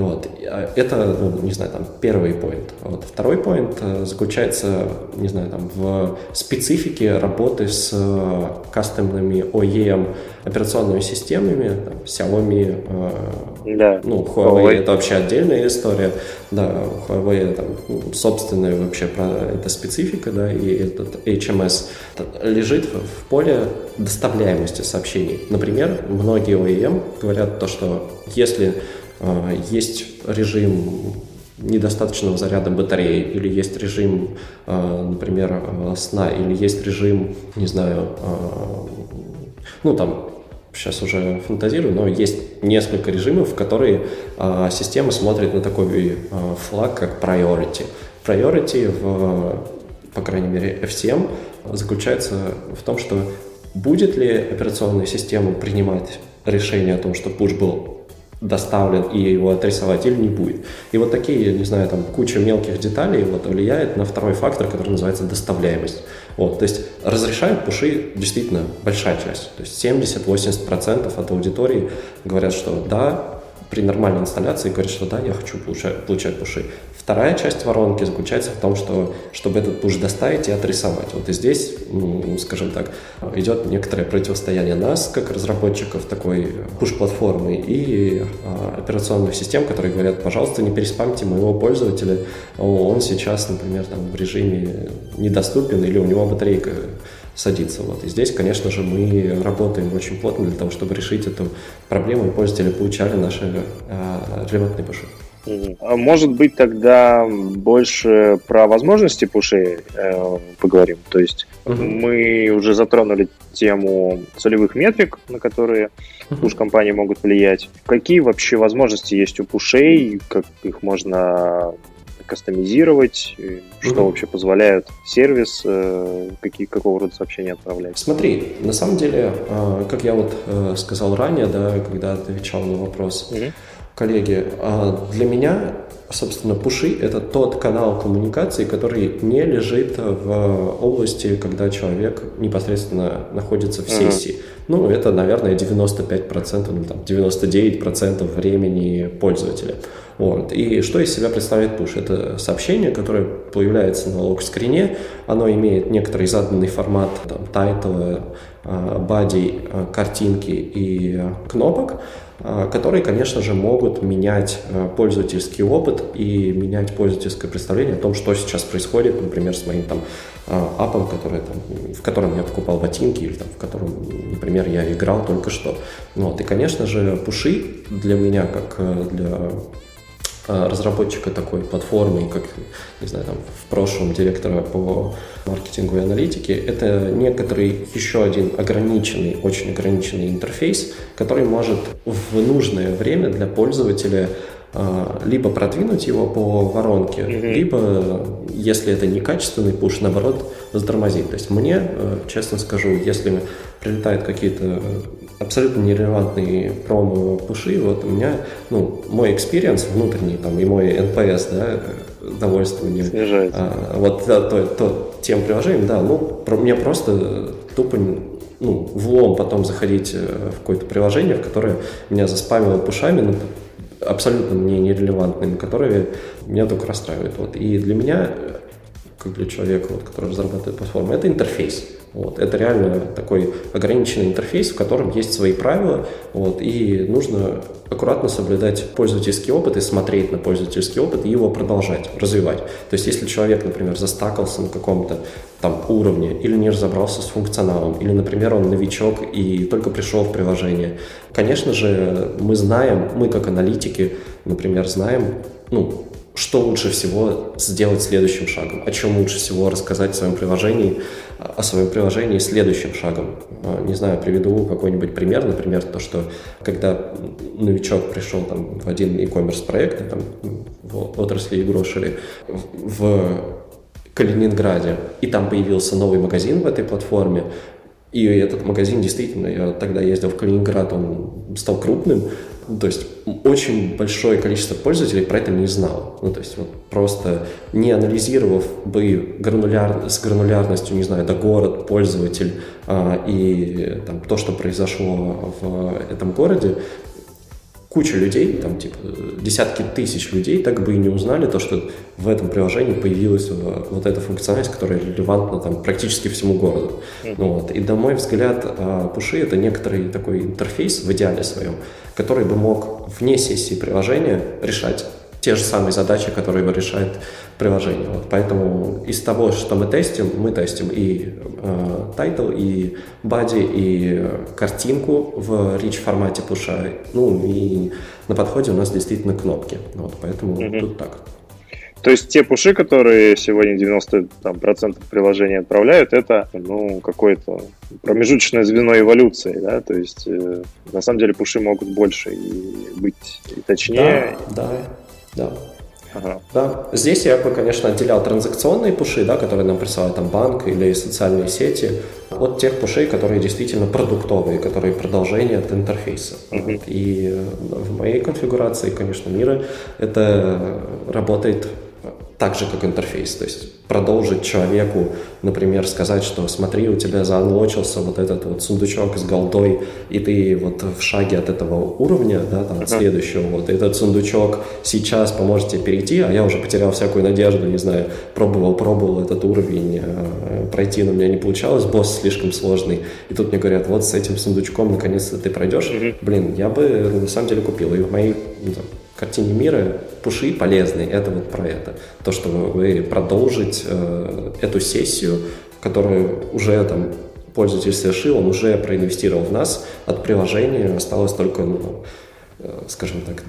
Вот. А это, ну, не знаю, там, первый point. Вот. Второй point э, заключается, не знаю, там, в специфике работы с э, кастомными OEM операционными системами, там, Xiaomi, э, да. ну, Huawei, Huawei это вообще отдельная история, да, Huawei там ну, собственная вообще про это специфика, да, и этот HMS лежит в поле доставляемости сообщений. Например, многие OEM говорят то, что если есть режим недостаточного заряда батареи, или есть режим, э, например, э, сна, или есть режим, не знаю, ну там сейчас уже фантазирую, но есть несколько режимов, в которые система смотрит на такой э, флаг, как priority. Priority в, по крайней мере, FCM заключается в том, что будет ли операционная система принимать решение о том, что push был доставлен и его отрисовать или не будет. И вот такие, не знаю, там куча мелких деталей вот, влияет на второй фактор, который называется доставляемость. Вот, то есть разрешают пуши действительно большая часть. То есть 70-80% от аудитории говорят, что да, при нормальной инсталляции говорят, что да, я хочу получать, получать пуши. Вторая часть воронки заключается в том, что чтобы этот пуш доставить и отрисовать. Вот и здесь, ну, скажем так, идет некоторое противостояние нас, как разработчиков такой пуш-платформы, и а, операционных систем, которые говорят, пожалуйста, не переспамьте моего пользователя, он сейчас, например, там, в режиме недоступен или у него батарейка садится. Вот. И здесь, конечно же, мы работаем очень плотно для того, чтобы решить эту проблему, и пользователи получали наши э, релевантные пуши. А может быть, тогда больше про возможности пушей э, поговорим. То есть uh-huh. мы уже затронули тему целевых метрик, на которые uh-huh. пуш-компании могут влиять. Какие вообще возможности есть у пушей, как их можно кастомизировать, что mm вообще позволяют сервис, э, какие, какого рода сообщения отправлять? Смотри, на самом деле, э, как я вот сказал ранее, да, когда отвечал на вопрос, mm коллеги, а для меня, собственно, пуши — это тот канал коммуникации, который не лежит в области, когда человек непосредственно находится в сессии. Uh-huh. Ну, это, наверное, 95%, ну, там, 99% времени пользователя. Вот. И что из себя представляет push? Это сообщение, которое появляется на лог-скрине, оно имеет некоторый заданный формат там, тайтла, бади, картинки и кнопок, а, которые, конечно же, могут менять а, пользовательский опыт и менять пользовательское представление о том, что сейчас происходит, например, с моим там а, апом, который, там, в котором я покупал ботинки или там, в котором, например, я играл только что. Вот. И, конечно же, пуши для меня, как для Э, разработчика такой платформы, как, не знаю, там, в прошлом директора по маркетингу и аналитике, это некоторый еще один ограниченный, очень ограниченный интерфейс, который может в нужное время для пользователя э, либо продвинуть его по воронке, mm-hmm. либо, если это некачественный пуш, наоборот, затормозить. То есть мне, э, честно скажу, если прилетают какие-то абсолютно нерелевантные промо-пуши, вот у меня, ну, мой experience внутренний, там, и мой NPS, да, довольствование. А, вот да, то, то, тем приложением, да, ну, про, мне просто тупо ну, влом потом заходить э, в какое-то приложение, в которое меня заспамило пушами, ну, абсолютно мне нерелевантными, которые меня только расстраивают. Вот. И для меня, как для человека, вот, который разрабатывает платформу, это интерфейс. Вот. Это реально такой ограниченный интерфейс, в котором есть свои правила, вот, и нужно аккуратно соблюдать пользовательский опыт и смотреть на пользовательский опыт и его продолжать, развивать. То есть, если человек, например, застакался на каком-то там уровне или не разобрался с функционалом, или, например, он новичок и только пришел в приложение, конечно же, мы знаем, мы как аналитики, например, знаем, ну, что лучше всего сделать следующим шагом, о чем лучше всего рассказать в своем приложении, о своем приложении следующим шагом. А, не знаю, приведу какой-нибудь пример, например, то, что когда новичок пришел там, в один e-commerce проект, там, в отрасли e-grocery, в Калининграде, и там появился новый магазин в этой платформе, и этот магазин действительно, я тогда ездил в Калининград, он стал крупным, то есть очень большое количество пользователей про это не знало. Ну, то есть вот просто не анализировав бы грануляр, с гранулярностью, не знаю, да город, пользователь а, и там, то, что произошло в этом городе, куча людей, там типа десятки тысяч людей так бы и не узнали то, что в этом приложении появилась вот эта функциональность, которая релевантна там практически всему городу. Mm-hmm. Вот. И на мой взгляд, а, пуши это некоторый такой интерфейс в идеале своем, который бы мог вне сессии приложения решать те же самые задачи, которые его решает приложение. Вот, поэтому из того, что мы тестим, мы тестим и э, title, и body, и картинку в rich формате пуша. Ну и на подходе у нас действительно кнопки. Вот, поэтому mm-hmm. тут так. То есть те пуши, которые сегодня 90% там, процентов приложения отправляют, это ну, какое-то промежуточное звено эволюции, да, то есть э, на самом деле пуши могут больше и быть и точнее. Да, да. Да. Ага. Да. Здесь я бы, конечно, отделял транзакционные пуши, да, которые нам присылает там банк или социальные сети, от тех пушей, которые действительно продуктовые, которые продолжение от интерфейса. Uh-huh. Вот. И в моей конфигурации, конечно, мира это работает так же, как интерфейс. То есть продолжить человеку, например, сказать, что смотри, у тебя заанлочился вот этот вот сундучок с голдой, и ты вот в шаге от этого уровня, да, там, от следующего, вот этот сундучок сейчас поможет тебе перейти, а я уже потерял всякую надежду, не знаю, пробовал, пробовал этот уровень, э, пройти, но у меня не получалось, босс слишком сложный, и тут мне говорят, вот с этим сундучком наконец-то ты пройдешь, блин, я бы на самом деле купил, и в моей ну, картине мира пуши полезные, это вот про это. То, что вы продолжить э, эту сессию, которую уже там пользователь совершил, он уже проинвестировал в нас, от приложения осталось только, ну, э, скажем так,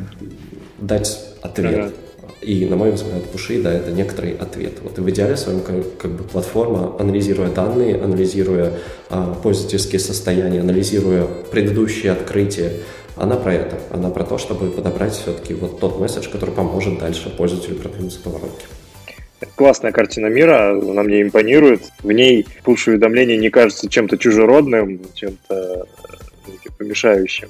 дать ответ. Ага. И, на мой взгляд, пуши, да, это некоторый ответ. Вот и в идеале своем как, как бы платформа, анализируя данные, анализируя а, пользовательские состояния, анализируя предыдущие открытия, она про это. Она про то, чтобы подобрать все-таки вот тот месседж, который поможет дальше пользователю продвинуться по воронке. Классная картина мира, она мне импонирует. В ней пуш-уведомление не кажется чем-то чужеродным, чем-то ну, типа, мешающим.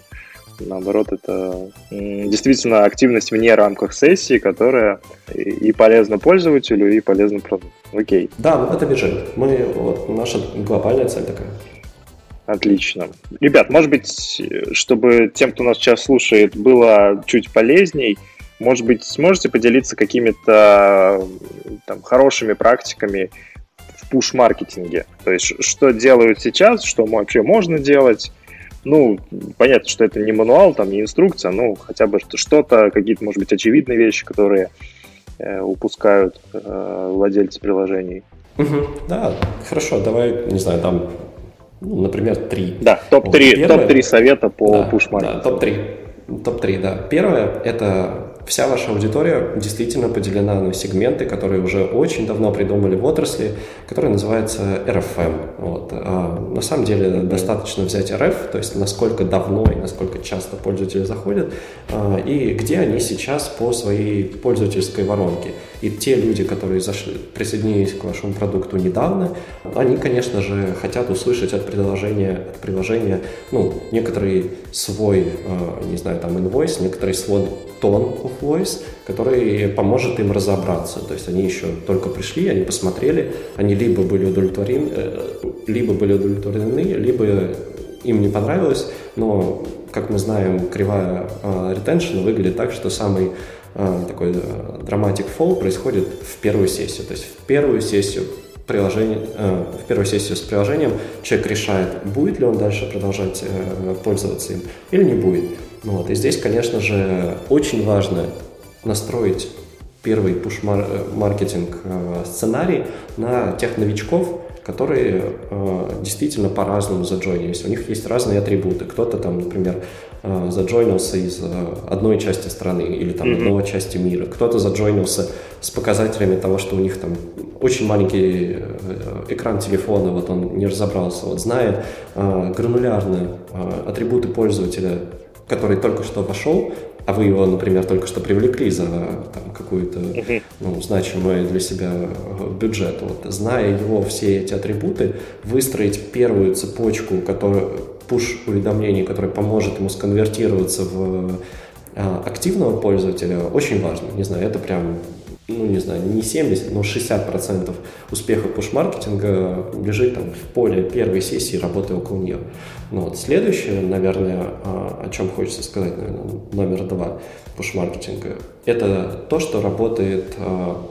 Наоборот, это действительно активность вне рамках сессии, которая и полезна пользователю, и полезна продукту. Окей. Да, ну это бюджет. Мы, вот, наша глобальная цель такая. Отлично. Ребят, может быть, чтобы тем, кто нас сейчас слушает, было чуть полезней, может быть, сможете поделиться какими-то там, хорошими практиками в пуш-маркетинге? То есть, что делают сейчас, что вообще можно делать? Ну, понятно, что это не мануал, там, не инструкция, ну, хотя бы что-то, какие-то, может быть, очевидные вещи, которые э, упускают э, владельцы приложений. Угу, да, хорошо, давай, не знаю, там ну, например, три. Да, топ-3 вот, топ совета по да, пуш-маркетингу. Да, топ-3. Топ-3, да. Первое – это вся ваша аудитория действительно поделена на сегменты, которые уже очень давно придумали в отрасли, которые называются RFM. Вот. А на самом деле достаточно взять RF, то есть насколько давно и насколько часто пользователи заходят, а, и где они сейчас по своей пользовательской воронке. И те люди, которые зашли, присоединились к вашему продукту недавно, они, конечно же, хотят услышать от приложения, от приложения ну, некоторый свой, а, не знаю, там, инвойс, некоторый свой тон of voice, который поможет им разобраться. То есть они еще только пришли, они посмотрели, они либо были удовлетворены, э, либо были удовлетворены, либо им не понравилось, но, как мы знаем, кривая ретеншн выглядит так, что самый э, такой драматик э, fall происходит в первую сессию. То есть в первую сессию приложение, э, в первую сессию с приложением человек решает, будет ли он дальше продолжать э, пользоваться им или не будет. Ну вот. И здесь, конечно же, очень важно настроить первый пуш-маркетинг э, сценарий на тех новичков, которые э, действительно по-разному заджойнились. У них есть разные атрибуты. Кто-то там, например, э, заджойнился из э, одной части страны или там mm-hmm. одной части мира. Кто-то заджойнился с показателями того, что у них там очень маленький э, экран телефона, вот он не разобрался. Вот знает э, гранулярно э, атрибуты пользователя, который только что вошел, а вы его, например, только что привлекли за там, какую-то ну, значимую для себя бюджет, вот, зная его все эти атрибуты, выстроить первую цепочку, которая пуш уведомлений, которая поможет ему сконвертироваться в а, активного пользователя, очень важно. Не знаю, это прям ну, не знаю, не 70, но 60% успеха пуш-маркетинга лежит там в поле первой сессии работы около нее. Ну, вот следующее, наверное, а, о чем хочется сказать, наверное, номер два пуш-маркетинга, это то, что работает а,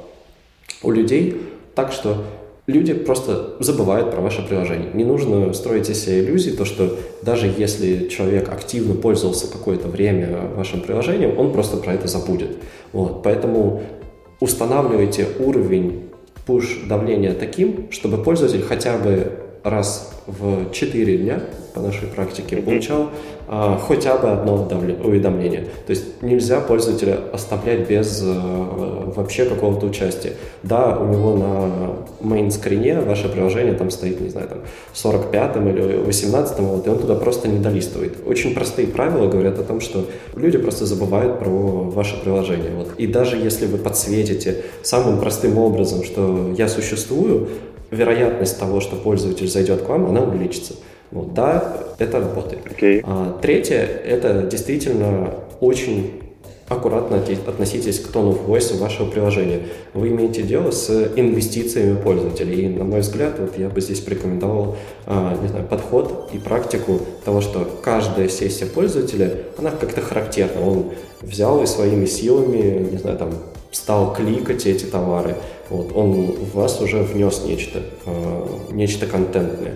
у людей так, что люди просто забывают про ваше приложение. Не нужно строить из себя иллюзии, то, что даже если человек активно пользовался какое-то время вашим приложением, он просто про это забудет. Вот. Поэтому устанавливайте уровень push-давления таким, чтобы пользователь хотя бы раз в 4 дня по нашей практике получал а, хотя бы одно уведомление. То есть нельзя пользователя оставлять без а, вообще какого-то участия. Да, у него на мейн-скрине ваше приложение там стоит, не знаю, там 45-м или 18-м, вот, и он туда просто не долистывает. Очень простые правила говорят о том, что люди просто забывают про ваше приложение. Вот. И даже если вы подсветите самым простым образом, что я существую, вероятность того, что пользователь зайдет к вам, она увеличится. Вот, да, это работает. Okay. А, третье, это действительно очень аккуратно относитесь к тону voice вашего приложения. Вы имеете дело с инвестициями пользователей. И, на мой взгляд, вот я бы здесь порекомендовал а, не знаю, подход и практику того, что каждая сессия пользователя, она как-то характерна. Он взял и своими силами, не знаю, там, стал кликать эти товары. Вот, он в вас уже внес нечто, а, нечто контентное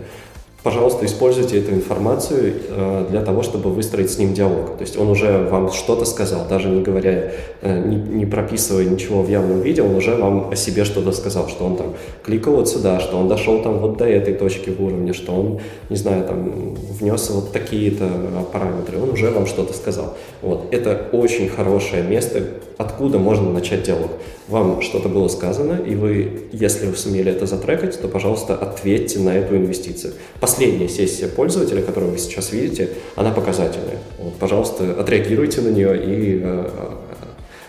пожалуйста, используйте эту информацию э, для того, чтобы выстроить с ним диалог. То есть он уже вам что-то сказал, даже не говоря, э, не, не прописывая ничего в явном виде, он уже вам о себе что-то сказал, что он там кликал вот сюда, что он дошел там вот до этой точки в уровне, что он, не знаю, там внес вот такие-то параметры, он уже вам что-то сказал. Вот. Это очень хорошее место, откуда можно начать диалог. Вам что-то было сказано, и вы, если вы сумели это затрекать, то, пожалуйста, ответьте на эту инвестицию. Последняя сессия пользователя, которую вы сейчас видите, она показательная. Вот, пожалуйста, отреагируйте на нее и э,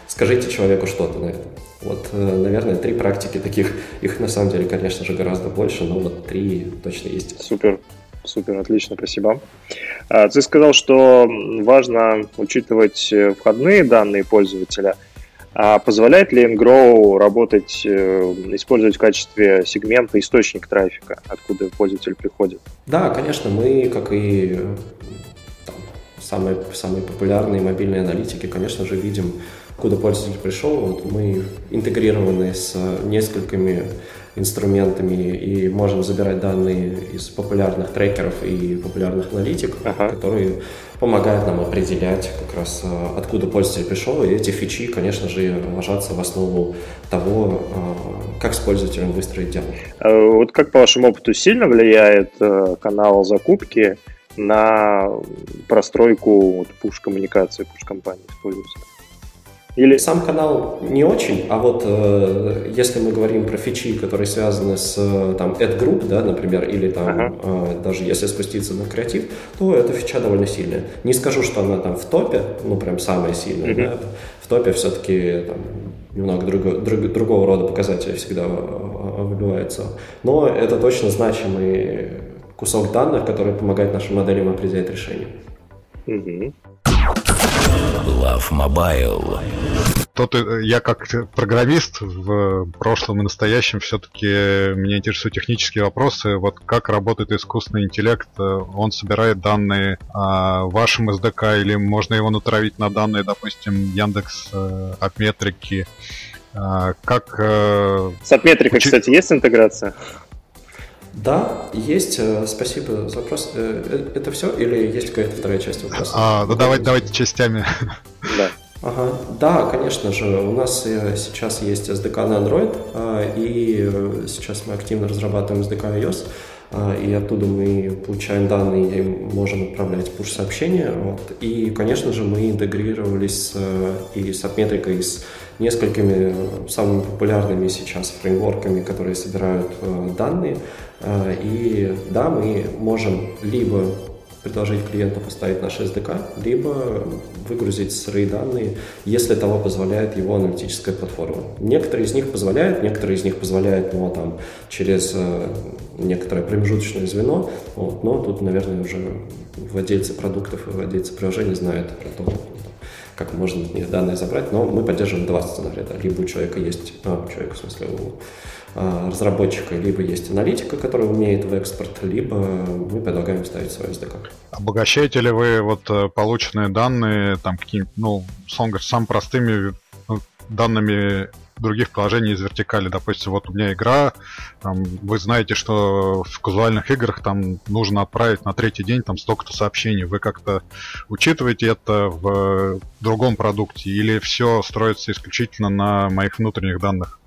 скажите человеку что-то на это. Вот, э, наверное, три практики таких. Их на самом деле, конечно же, гораздо больше, но вот три точно есть. Супер. Супер, отлично, спасибо. А, ты сказал, что важно учитывать э, входные данные пользователя. А позволяет ли nGrow работать, э, использовать в качестве сегмента источник трафика, откуда пользователь приходит? Да, конечно, мы, как и там, самые, самые популярные мобильные аналитики, конечно же, видим, куда пользователь пришел. Вот мы интегрированы с несколькими инструментами и можем забирать данные из популярных трекеров и популярных аналитик, ага. которые помогают нам определять как раз э, откуда пользователь пришел, и эти фичи, конечно же, ложатся в основу того, э, как с пользователем выстроить диалог. А вот как по вашему опыту сильно влияет канал закупки на простройку push-коммуникации, push-компании с пользователем? Или сам канал не очень, а вот э, если мы говорим про фичи, которые связаны с там ad group, да, например, или там ага. э, даже если спуститься на креатив, то эта фича довольно сильная. Не скажу, что она там в топе, ну прям самая сильная, uh-huh. да, в топе все-таки там немного друго, друг, другого рода показатели всегда э, выбиваются. Но это точно значимый кусок данных, который помогает нашим моделям определять решение. Угу. Love Mobile. Тот, э, я как программист в прошлом и настоящем все-таки меня интересуют технические вопросы. Вот как работает искусственный интеллект? Он собирает данные о вашем SDK или можно его натравить на данные, допустим, Яндекс э, от метрики? А, как... Э, С отметрикой, учи... кстати, есть интеграция? Да, есть. Э, спасибо за вопрос. Э, э, это все или есть какая-то вторая часть вопроса? А, ну давайте, давайте частями. Да. Ага. Да, конечно же. У нас сейчас есть SDK на Android, и сейчас мы активно разрабатываем SDK iOS. И оттуда мы получаем данные и можем отправлять push-сообщения. Вот. И, конечно же, мы интегрировались и с отметрикой, и с несколькими самыми популярными сейчас фреймворками, которые собирают данные. А, и да, мы можем либо предложить клиенту поставить наш SDK, либо выгрузить сырые данные, если того позволяет его аналитическая платформа. Некоторые из них позволяют, некоторые из них позволяют, ну, там, через э, некоторое промежуточное звено, вот, но тут, наверное, уже владельцы продуктов и владельцы приложений знают про то, как можно них данные забрать, но мы поддерживаем два сценария. Да. Либо у человека есть, а, у человека, в смысле, у а, разработчика, либо есть аналитика, которая умеет в экспорт, либо мы предлагаем ставить свой SDK. Обогащаете ли вы вот э, полученные данные там какими-то, ну, сам простыми ну, данными других приложений из вертикали. Допустим, вот у меня игра, там, вы знаете, что в казуальных играх там нужно отправить на третий день там столько-то сообщений. Вы как-то учитываете это в другом продукте или все строится исключительно на моих внутренних данных?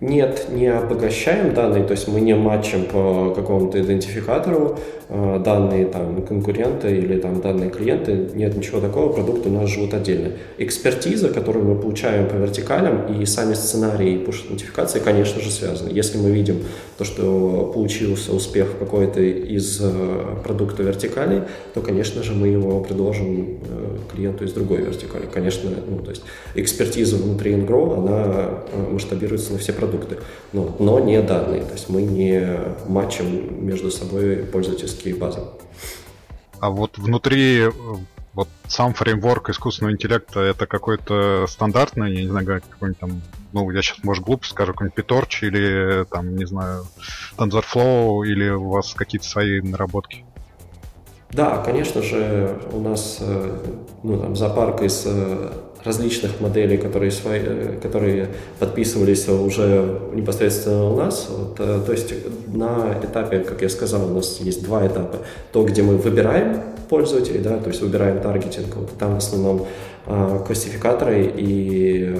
Нет, не обогащаем данные, то есть мы не матчим по какому-то идентификатору э, данные там конкурента или там данные клиента. Нет ничего такого, продукты у нас живут отдельно. Экспертиза, которую мы получаем по вертикалям и сами сценарии push-нотификации, конечно же, связаны. Если мы видим то, что получился успех какой-то из э, продукта вертикали, то, конечно же, мы его предложим э, клиенту из другой вертикали. Конечно, ну, то есть экспертиза внутри InGrow, она масштабируется на все продукты, но, но не данные. То есть мы не матчим между собой пользовательские базы. А вот внутри вот сам фреймворк искусственного интеллекта это какой-то стандартный, я не знаю, какой-нибудь там, ну, я сейчас, может, глупо скажу, какой-нибудь PyTorch или там, не знаю, TensorFlow или у вас какие-то свои наработки? Да, конечно же, у нас э, ну, там, зоопарк из э, различных моделей, которые, свои, э, которые подписывались уже непосредственно у нас. Вот, то есть на этапе, как я сказал, у нас есть два этапа. То, где мы выбираем пользователей, да, то есть выбираем таргетинг, вот, там в основном классификаторы и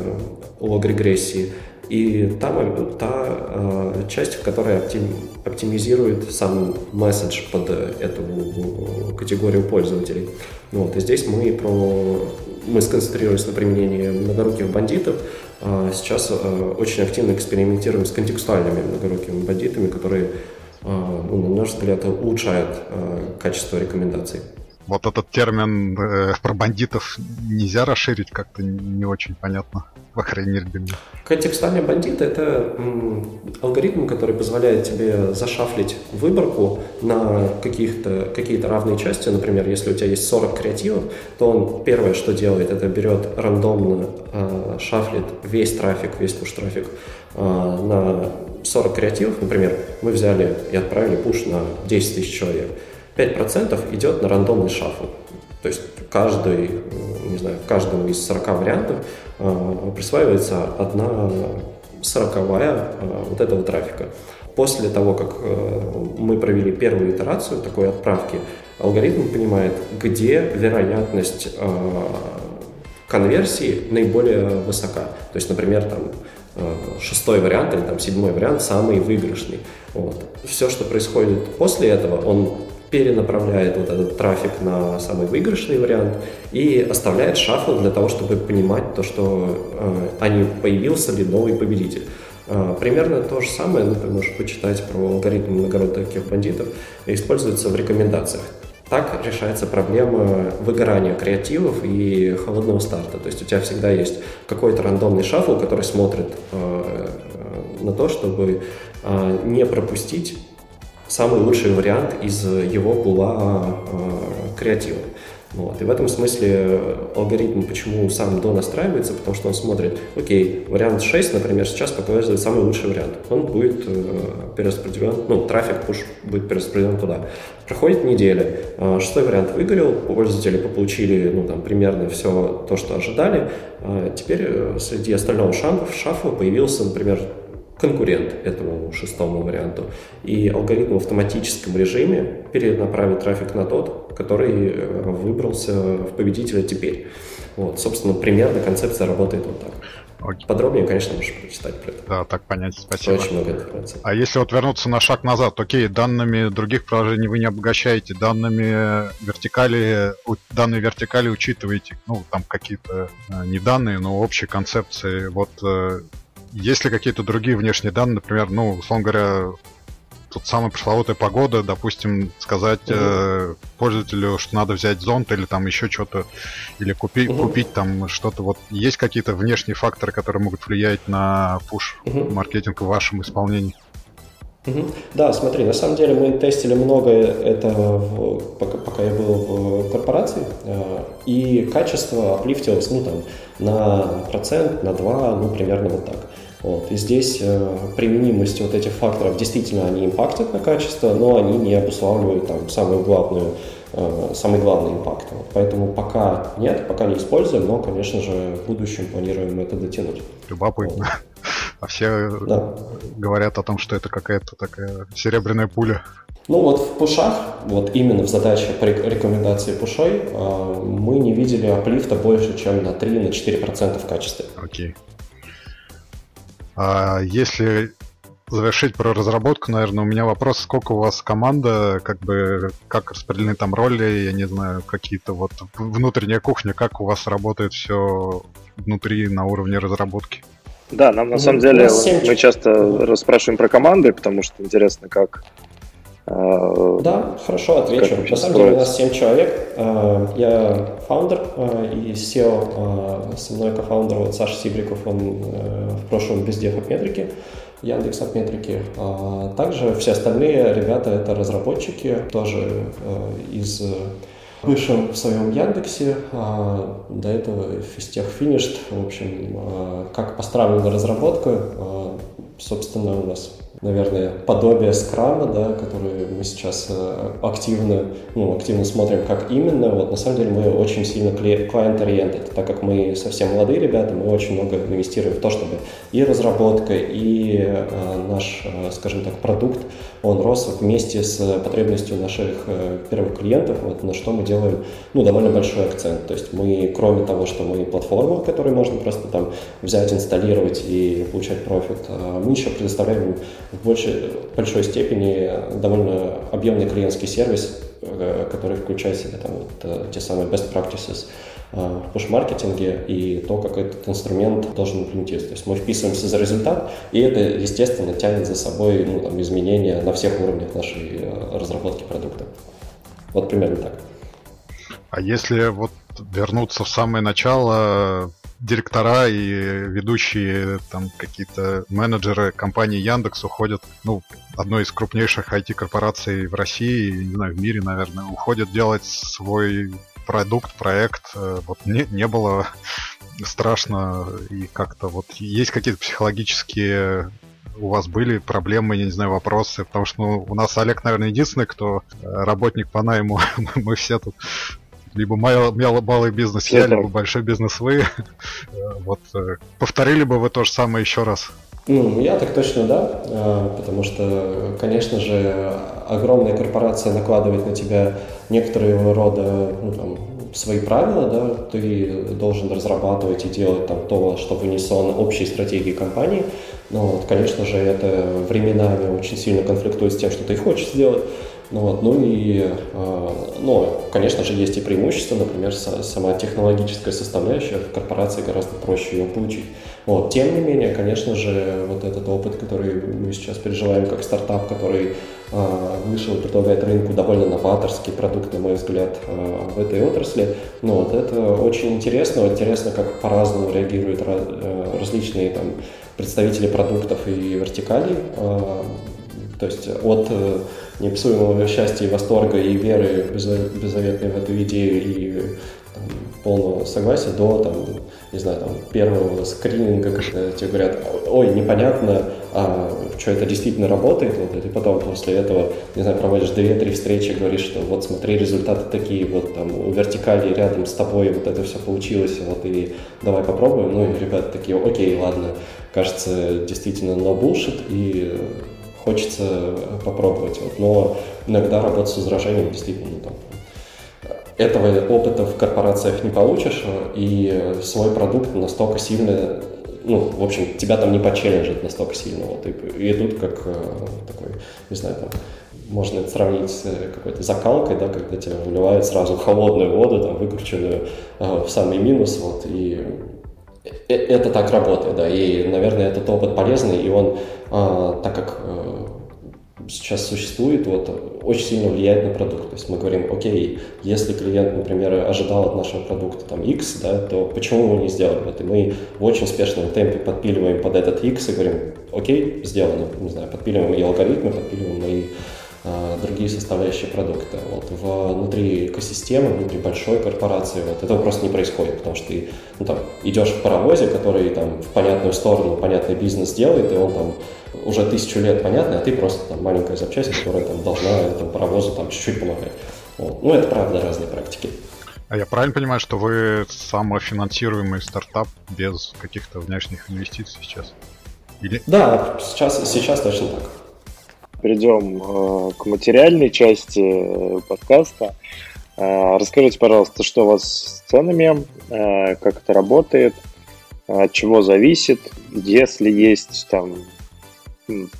лог-регрессии. И там та э, часть, в которой оптим, оптимизирует сам месседж под эту категорию пользователей. Вот, и здесь мы про мы сконцентрировались на применении многоруких бандитов. А сейчас э, очень активно экспериментируем с контекстуальными многорукими бандитами, которые, э, ну, на наш взгляд, улучшают э, качество рекомендаций вот этот термин э, про бандитов нельзя расширить, как-то не очень понятно, по крайней мере для меня. Контекстуальные бандиты — это алгоритм, который позволяет тебе зашафлить выборку на каких-то, какие-то равные части. Например, если у тебя есть 40 креативов, то он первое, что делает, это берет рандомно, э, шафлит весь трафик, весь пуш-трафик э, на 40 креативов. Например, мы взяли и отправили пуш на 10 тысяч человек — 5% идет на рандомный шафл. То есть каждый, не знаю, в из 40 вариантов присваивается одна сороковая э, вот этого трафика. После того, как э, мы провели первую итерацию такой отправки, алгоритм понимает, где вероятность э, конверсии наиболее высока. То есть, например, там э, шестой вариант или там седьмой вариант самый выигрышный. Вот. Все, что происходит после этого, он перенаправляет вот этот трафик на самый выигрышный вариант и оставляет шафл для того, чтобы понимать то, что э, а появился ли новый победитель. Э, примерно то же самое, ну, ты можешь почитать про алгоритм многородных бандитов, используется в рекомендациях. Так решается проблема выгорания креативов и холодного старта. То есть у тебя всегда есть какой-то рандомный шафл, который смотрит э, на то, чтобы э, не пропустить самый лучший вариант из его пула э, креатива. Вот. И в этом смысле алгоритм почему сам до настраивается, потому что он смотрит, окей, вариант 6, например, сейчас показывает самый лучший вариант. Он будет э, перераспределен, ну, трафик пуш будет перераспределен туда. Проходит неделя, э, шестой вариант выгорел, пользователи получили, ну, там, примерно все то, что ожидали. Э, теперь э, среди остального шафа, шафа появился, например, конкурент этому шестому варианту. И алгоритм в автоматическом режиме перенаправит трафик на тот, который э, выбрался в победителя теперь. Вот, собственно, примерно концепция работает вот так. Окей. Подробнее, конечно, можешь прочитать про это. Да, так понять, спасибо. Очень много информации. А если вот вернуться на шаг назад, окей, данными других приложений вы не обогащаете, данными вертикали, данные вертикали учитываете, ну, там какие-то э, не данные, но общие концепции. Вот э, есть ли какие-то другие внешние данные, например, ну, условно говоря, тут самая пресловутая погода, допустим, сказать угу. э, пользователю, что надо взять зонт или там еще что-то, или купи, угу. купить там что-то. Вот есть какие-то внешние факторы, которые могут влиять на пуш-маркетинг угу. в вашем исполнении? Да, смотри, на самом деле мы тестили много это, в, пока, пока я был в корпораций, и качество оплифтилось, ну, там, на процент, на два, ну, примерно вот так. Вот. И здесь э, применимость вот этих факторов действительно они импактят на качество, но они не обуславливают там самую главную, э, самый главный импакт. Вот. Поэтому пока нет, пока не используем, но, конечно же, в будущем планируем это дотянуть. Любопытно. Вот. А все да. говорят о том, что это какая-то такая серебряная пуля. Ну вот в пушах, вот именно в задаче по рекомендации пушой, э, мы не видели аплифта больше, чем на 3-4% в качестве. Окей. А если завершить про разработку, наверное, у меня вопрос, сколько у вас команда, как бы, как распределены там роли, я не знаю, какие-то вот внутренняя кухня, как у вас работает все внутри на уровне разработки? Да, нам на ну, самом деле мы часто расспрашиваем про команды, потому что интересно, как да, хорошо, отвечу. На самом деле у нас 7 человек. Э, я фаундер э, и SEO. Со мной кофаундер вот Саша Сибриков, он в прошлом бездев от метрики. Яндекс от метрики. Также все остальные ребята это разработчики, тоже из Вышел в своем Яндексе, до этого физтех финишт. В общем, как поставлена разработка, собственно, у нас наверное, подобие скрама, да, который мы сейчас э, активно, ну, активно смотрим, как именно. Вот на самом деле мы очень сильно клиент-ориенted, так как мы совсем молодые ребята, мы очень много инвестируем в то, чтобы и разработка, и э, наш, э, скажем так, продукт, он рос вместе с потребностью наших первых клиентов, вот на что мы делаем, ну, довольно большой акцент. То есть мы, кроме того, что мы платформа, которую можно просто там взять, инсталлировать и получать профит, мы еще предоставляем в большей, большой степени довольно объемный клиентский сервис, э, который включает в себя там, вот, те самые best practices, в пуш-маркетинге и то, как этот инструмент должен имплементироваться. То есть мы вписываемся за результат, и это, естественно, тянет за собой ну, там, изменения на всех уровнях нашей разработки продукта. Вот примерно так. А если вот вернуться в самое начало, директора и ведущие там какие-то менеджеры компании Яндекс уходят, ну, одной из крупнейших IT-корпораций в России, не знаю, в мире, наверное, уходят делать свой продукт, проект. Э, вот не, не было страшно. И как-то вот есть какие-то психологические у вас были проблемы, я не знаю, вопросы, потому что ну, у нас Олег, наверное, единственный, кто э, работник по найму, <laughs> мы все тут либо малый, малый бизнес я, либо большой бизнес вы. <laughs> Вот э, повторили бы вы то же самое еще раз? Ну, я так точно да, э, потому что, конечно же, огромная корпорация накладывает на тебя некоторые рода ну, там, свои правила, да, ты должен разрабатывать и делать там то, что вынесено общей стратегии компании. Но, вот, конечно же, это временами очень сильно конфликтует с тем, что ты хочешь сделать. Ну, вот, ну и, э, ну, конечно же, есть и преимущества, например, сама технологическая составляющая в корпорации гораздо проще ее получить. Вот. Тем не менее, конечно же, вот этот опыт, который мы сейчас переживаем как стартап, который э, вышел и предлагает рынку довольно новаторский продукт, на мой взгляд, э, в этой отрасли, ну, вот это очень интересно. Интересно, как по-разному реагируют различные там, представители продуктов и вертикалей. То есть от неописуемого счастья и восторга и веры беззаветной в эту идею и там, полного согласия до там, не знаю, там, первого скрининга, когда тебе говорят, ой, непонятно, а, что это действительно работает, вот, и потом после этого, не знаю, проводишь две-три встречи, говоришь, что вот смотри, результаты такие, вот там у вертикали рядом с тобой вот это все получилось, вот и давай попробуем, ну и ребята такие, окей, ладно, кажется, действительно no bullshit, и хочется попробовать. Вот. Но иногда работать с возражением действительно там, этого опыта в корпорациях не получишь, и свой продукт настолько сильно, ну, в общем, тебя там не почелленджит настолько сильно. Вот, и, и идут как э, такой, не знаю, там, можно это сравнить с какой-то закалкой, да, когда тебя выливают сразу холодную воду, там, выкрученную э, в самый минус, вот, и э, это так работает, да, и, наверное, этот опыт полезный, и он, э, так как э, сейчас существует, вот, очень сильно влияет на продукт. То есть мы говорим, окей, если клиент, например, ожидал от нашего продукта там X, да, то почему мы не сделали это? Мы в очень спешном темпе подпиливаем под этот X и говорим, окей, сделано, не знаю, подпиливаем и алгоритмы, подпиливаем и другие составляющие продукта. Вот внутри экосистемы, внутри большой корпорации вот этого просто не происходит, потому что ты ну, там, идешь в паровозе, который там в понятную сторону, понятный бизнес делает, и он там уже тысячу лет понятный, а ты просто там маленькая запчасть, которая там должна этому паровозу там чуть-чуть помогать. Вот. Ну, это правда разные практики. А я правильно понимаю, что вы самофинансируемый стартап без каких-то внешних инвестиций сейчас? Или... Да, сейчас, сейчас точно так. Перейдем э, к материальной части э, подкаста. Э, расскажите, пожалуйста, что у вас с ценами, как это работает, от чего зависит, если есть там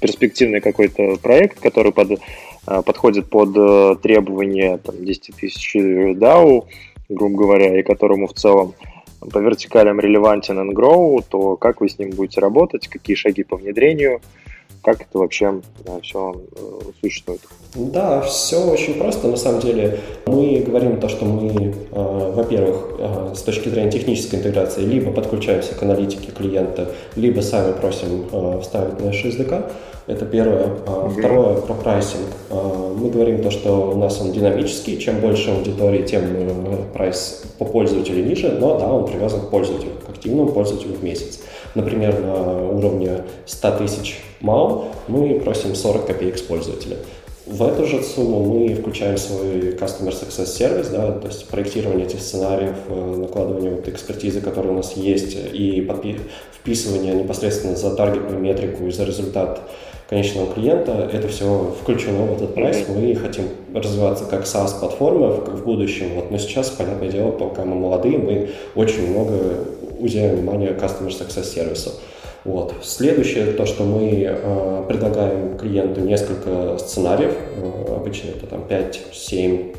перспективный какой-то проект, который под, подходит под требования там, 10 тысяч DAO, грубо говоря, и которому в целом по вертикалям релевантен and grow, то как вы с ним будете работать, какие шаги по внедрению, как это вообще да, все э, существует? Да, все очень просто. На самом деле мы говорим то, что мы, э, во-первых, э, с точки зрения технической интеграции, либо подключаемся к аналитике клиента, либо сами просим э, вставить наш SDK. Это первое. Второе, про прайсинг. Мы говорим то, что у нас он динамический. Чем больше аудитории, тем э, прайс по пользователю ниже, но да, он привязан к пользователю, к активному пользователю в месяц. Например, на уровне 100 тысяч МАУ мы просим 40 копеек с пользователя. В эту же сумму мы включаем свой Customer Success сервис, да, то есть проектирование этих сценариев, э, накладывание вот экспертизы, которые у нас есть, и подпи- вписывание непосредственно за таргетную метрику и за результат конечного клиента. Это все включено в этот прайс. Мы хотим развиваться как SaaS-платформа в, в будущем. Вот, но сейчас, понятное дело, пока мы молодые, мы очень много уделяем внимания Customer Success сервису. Вот. Следующее, то, что мы э, предлагаем клиенту несколько сценариев, э, обычно это там 5, 7,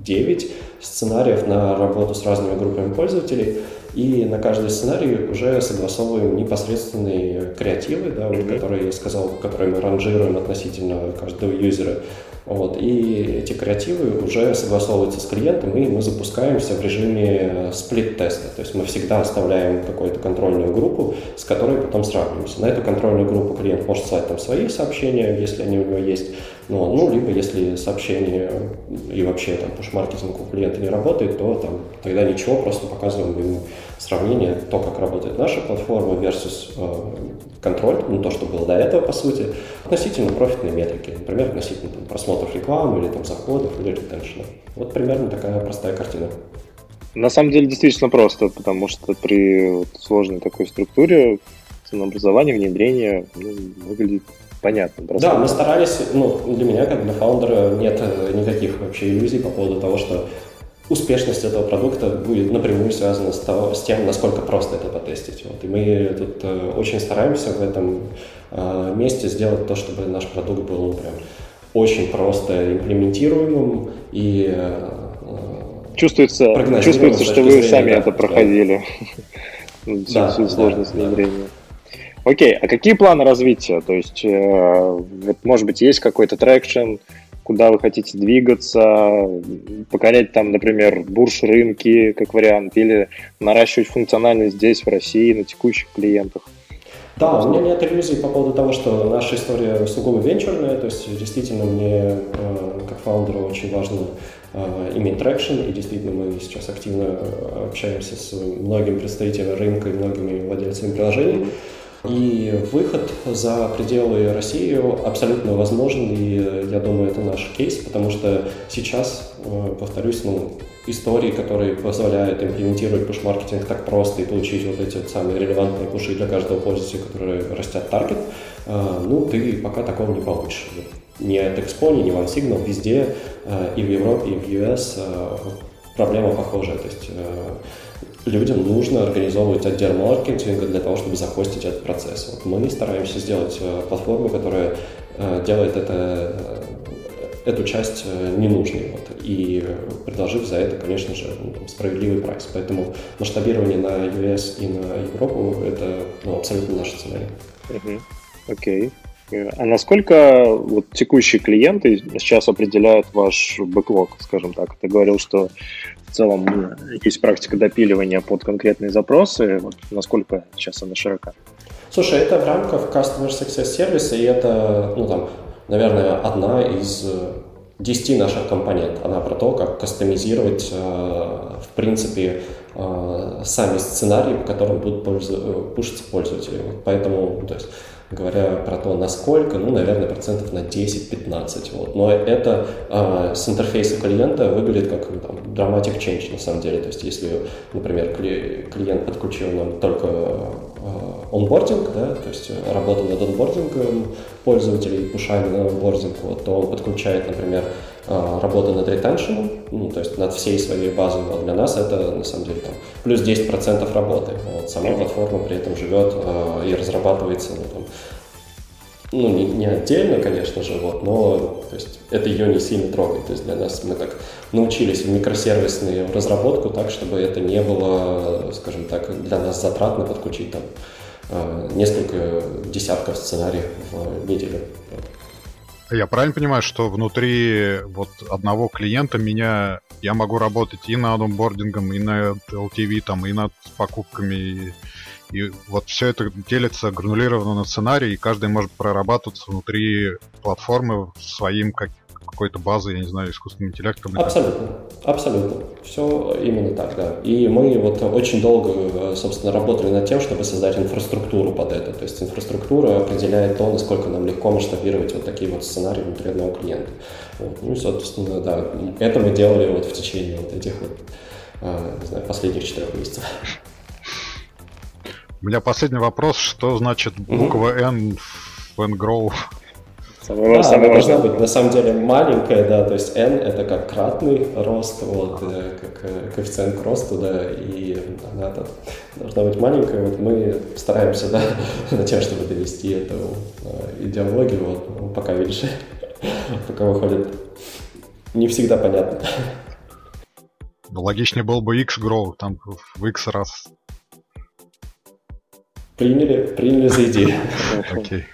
9 сценариев на работу с разными группами пользователей, и на каждый сценарий уже согласовываем непосредственные креативы, да, вот, которые я сказал, которые мы ранжируем относительно каждого юзера. Вот, и эти креативы уже согласовываются с клиентом, и мы запускаемся в режиме сплит-теста. То есть мы всегда оставляем какую-то контрольную группу, с которой потом сравниваемся. На эту контрольную группу клиент может слать там свои сообщения, если они у него есть. Ну, ну либо если сообщение и вообще там пуш-маркетинг у клиента не работает, то там тогда ничего, просто показываем ему сравнение, то, как работает наша платформа versus э, контроль, ну, то, что было до этого, по сути, относительно профитной метрики, например, относительно там, просмотров рекламы или там, заходов или ретеншена. Вот примерно такая простая картина. На самом деле действительно просто, потому что при вот сложной такой структуре ценообразование, внедрение ну, выглядит понятно. Просто. Да, мы старались, ну, для меня, как для фаундера, нет э, никаких вообще иллюзий по поводу того, что успешность этого продукта будет напрямую связана с, того, с тем, насколько просто это потестить. Вот. И мы тут э, очень стараемся в этом э, месте сделать то, чтобы наш продукт был ну, прям очень просто имплементируемым и э, чувствуется, чувствуется, что вы сами да, это проходили. <laughs> Да. Всю сложность внедрения. Окей, а какие планы развития? То есть, э, вот, может быть, есть какой-то traction, куда вы хотите двигаться, покорять там, например, бурж рынки как вариант, или наращивать функциональность здесь, в России, на текущих клиентах? Да, у меня нет иллюзий по поводу того, что наша история сугубо венчурная, то есть действительно мне э, как фаундеру очень важно э, иметь traction, и действительно мы сейчас активно общаемся с многими представителями рынка и многими владельцами приложений. И выход за пределы России абсолютно возможен, и я думаю, это наш кейс, потому что сейчас, э, повторюсь, ну, истории, которые позволяют имплементировать push-маркетинг так просто и получить вот эти вот самые релевантные пуши для каждого пользователя, которые растят таргет, э, ну, ты пока такого не получишь. Ни от Expo, ни OneSignal, везде, э, и в Европе, и в US проблема похожая. То есть людям нужно организовывать отдел маркетинга для того, чтобы захостить этот процесс. Вот мы стараемся сделать э, платформу, которая э, делает это, э, эту часть ненужной, вот, и предложив за это, конечно же, ну, справедливый прайс. Поэтому масштабирование на US и на Европу – это ну, абсолютно наша сценарий. Окей. Okay. А насколько вот, текущие клиенты сейчас определяют ваш бэклог, скажем так? Ты говорил, что в целом есть практика допиливания под конкретные запросы. Вот насколько сейчас она широка? Слушай, это в рамках Customer Success сервиса, и это, ну там, наверное, одна из 10 наших компонент. Она про то, как кастомизировать, в принципе, сами сценарии, по которым будут пушиться пользователи. Поэтому, то есть, говоря про то, насколько, ну, наверное, процентов на 10-15. Вот. Но это э, с интерфейса клиента выглядит как ну, там, dramatic change на самом деле. То есть если, например, кли- клиент подключил нам только э, онбординг, да, то есть работа над онбордингом пользователей, пушами на онбординг, вот, то он подключает, например, а, работа над ретеншеном, ну, то есть над всей своей базой, но для нас это на самом деле там, плюс 10% работы. Вот, сама платформа при этом живет э, и разрабатывается ну, там, ну, не, не отдельно, конечно же, вот, но то есть, это ее не сильно трогает. То есть для нас мы так научились в микросервисную разработку так, чтобы это не было, скажем так, для нас затратно подключить там а, несколько десятков сценариев в неделю. Я правильно понимаю, что внутри вот одного клиента меня я могу работать и над онбордингом, и над LTV, там, и над покупками, и, и вот все это делится гранулированно на сценарий, и каждый может прорабатываться внутри платформы своим как, какой-то базы, я не знаю, искусственным интеллектом. Абсолютно, абсолютно. Все именно так, да. И мы вот очень долго, собственно, работали над тем, чтобы создать инфраструктуру под это. То есть инфраструктура определяет то, насколько нам легко масштабировать вот такие вот сценарии внутри одного клиента. Вот. Ну и, собственно, да, это мы делали вот в течение вот этих вот, а, не знаю, последних четырех месяцев. У меня последний вопрос. Что значит буква N в Ngrow? Самое, да, самое она должна быть на самом деле маленькая, да, то есть n это как кратный рост, вот, э, как э, коэффициент к росту, да, и она там, должна быть маленькая. Вот мы стараемся, да, <laughs> на тем, чтобы довести эту э, идеологию, вот, ну, пока видишь, <laughs> пока выходит, не всегда понятно. Ну, логичнее был бы X grow, там в X раз. Приняли, приняли за идею. <laughs> Окей.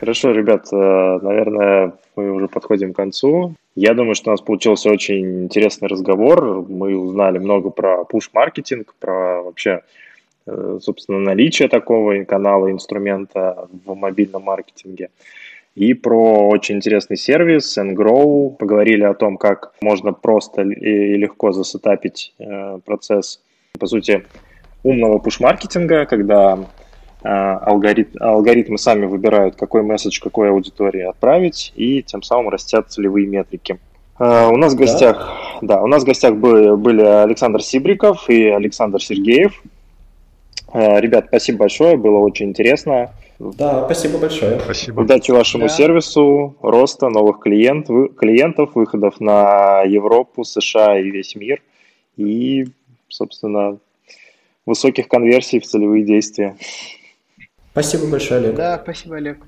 Хорошо, ребят, э, наверное, мы уже подходим к концу. Я думаю, что у нас получился очень интересный разговор. Мы узнали много про пуш-маркетинг, про вообще, э, собственно, наличие такого канала, инструмента в мобильном маркетинге. И про очень интересный сервис nGrow. Поговорили о том, как можно просто и легко засетапить э, процесс, по сути, умного пуш-маркетинга, когда алгорит, алгоритмы сами выбирают, какой месседж какой аудитории отправить, и тем самым растят целевые метрики. А, у нас в гостях, да, да у нас в гостях были, были Александр Сибриков и Александр Сергеев. А, ребят, спасибо большое, было очень интересно. Да, спасибо большое. Спасибо. Удачи вашему да. сервису, роста новых клиент, клиентов, выходов на Европу, США и весь мир. И, собственно, высоких конверсий в целевые действия. Спасибо большое, Олег. Да, спасибо, Олег.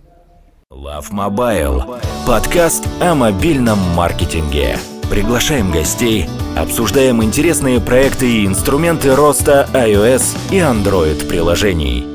Love Mobile. Подкаст о мобильном маркетинге. Приглашаем гостей, обсуждаем интересные проекты и инструменты роста iOS и Android приложений.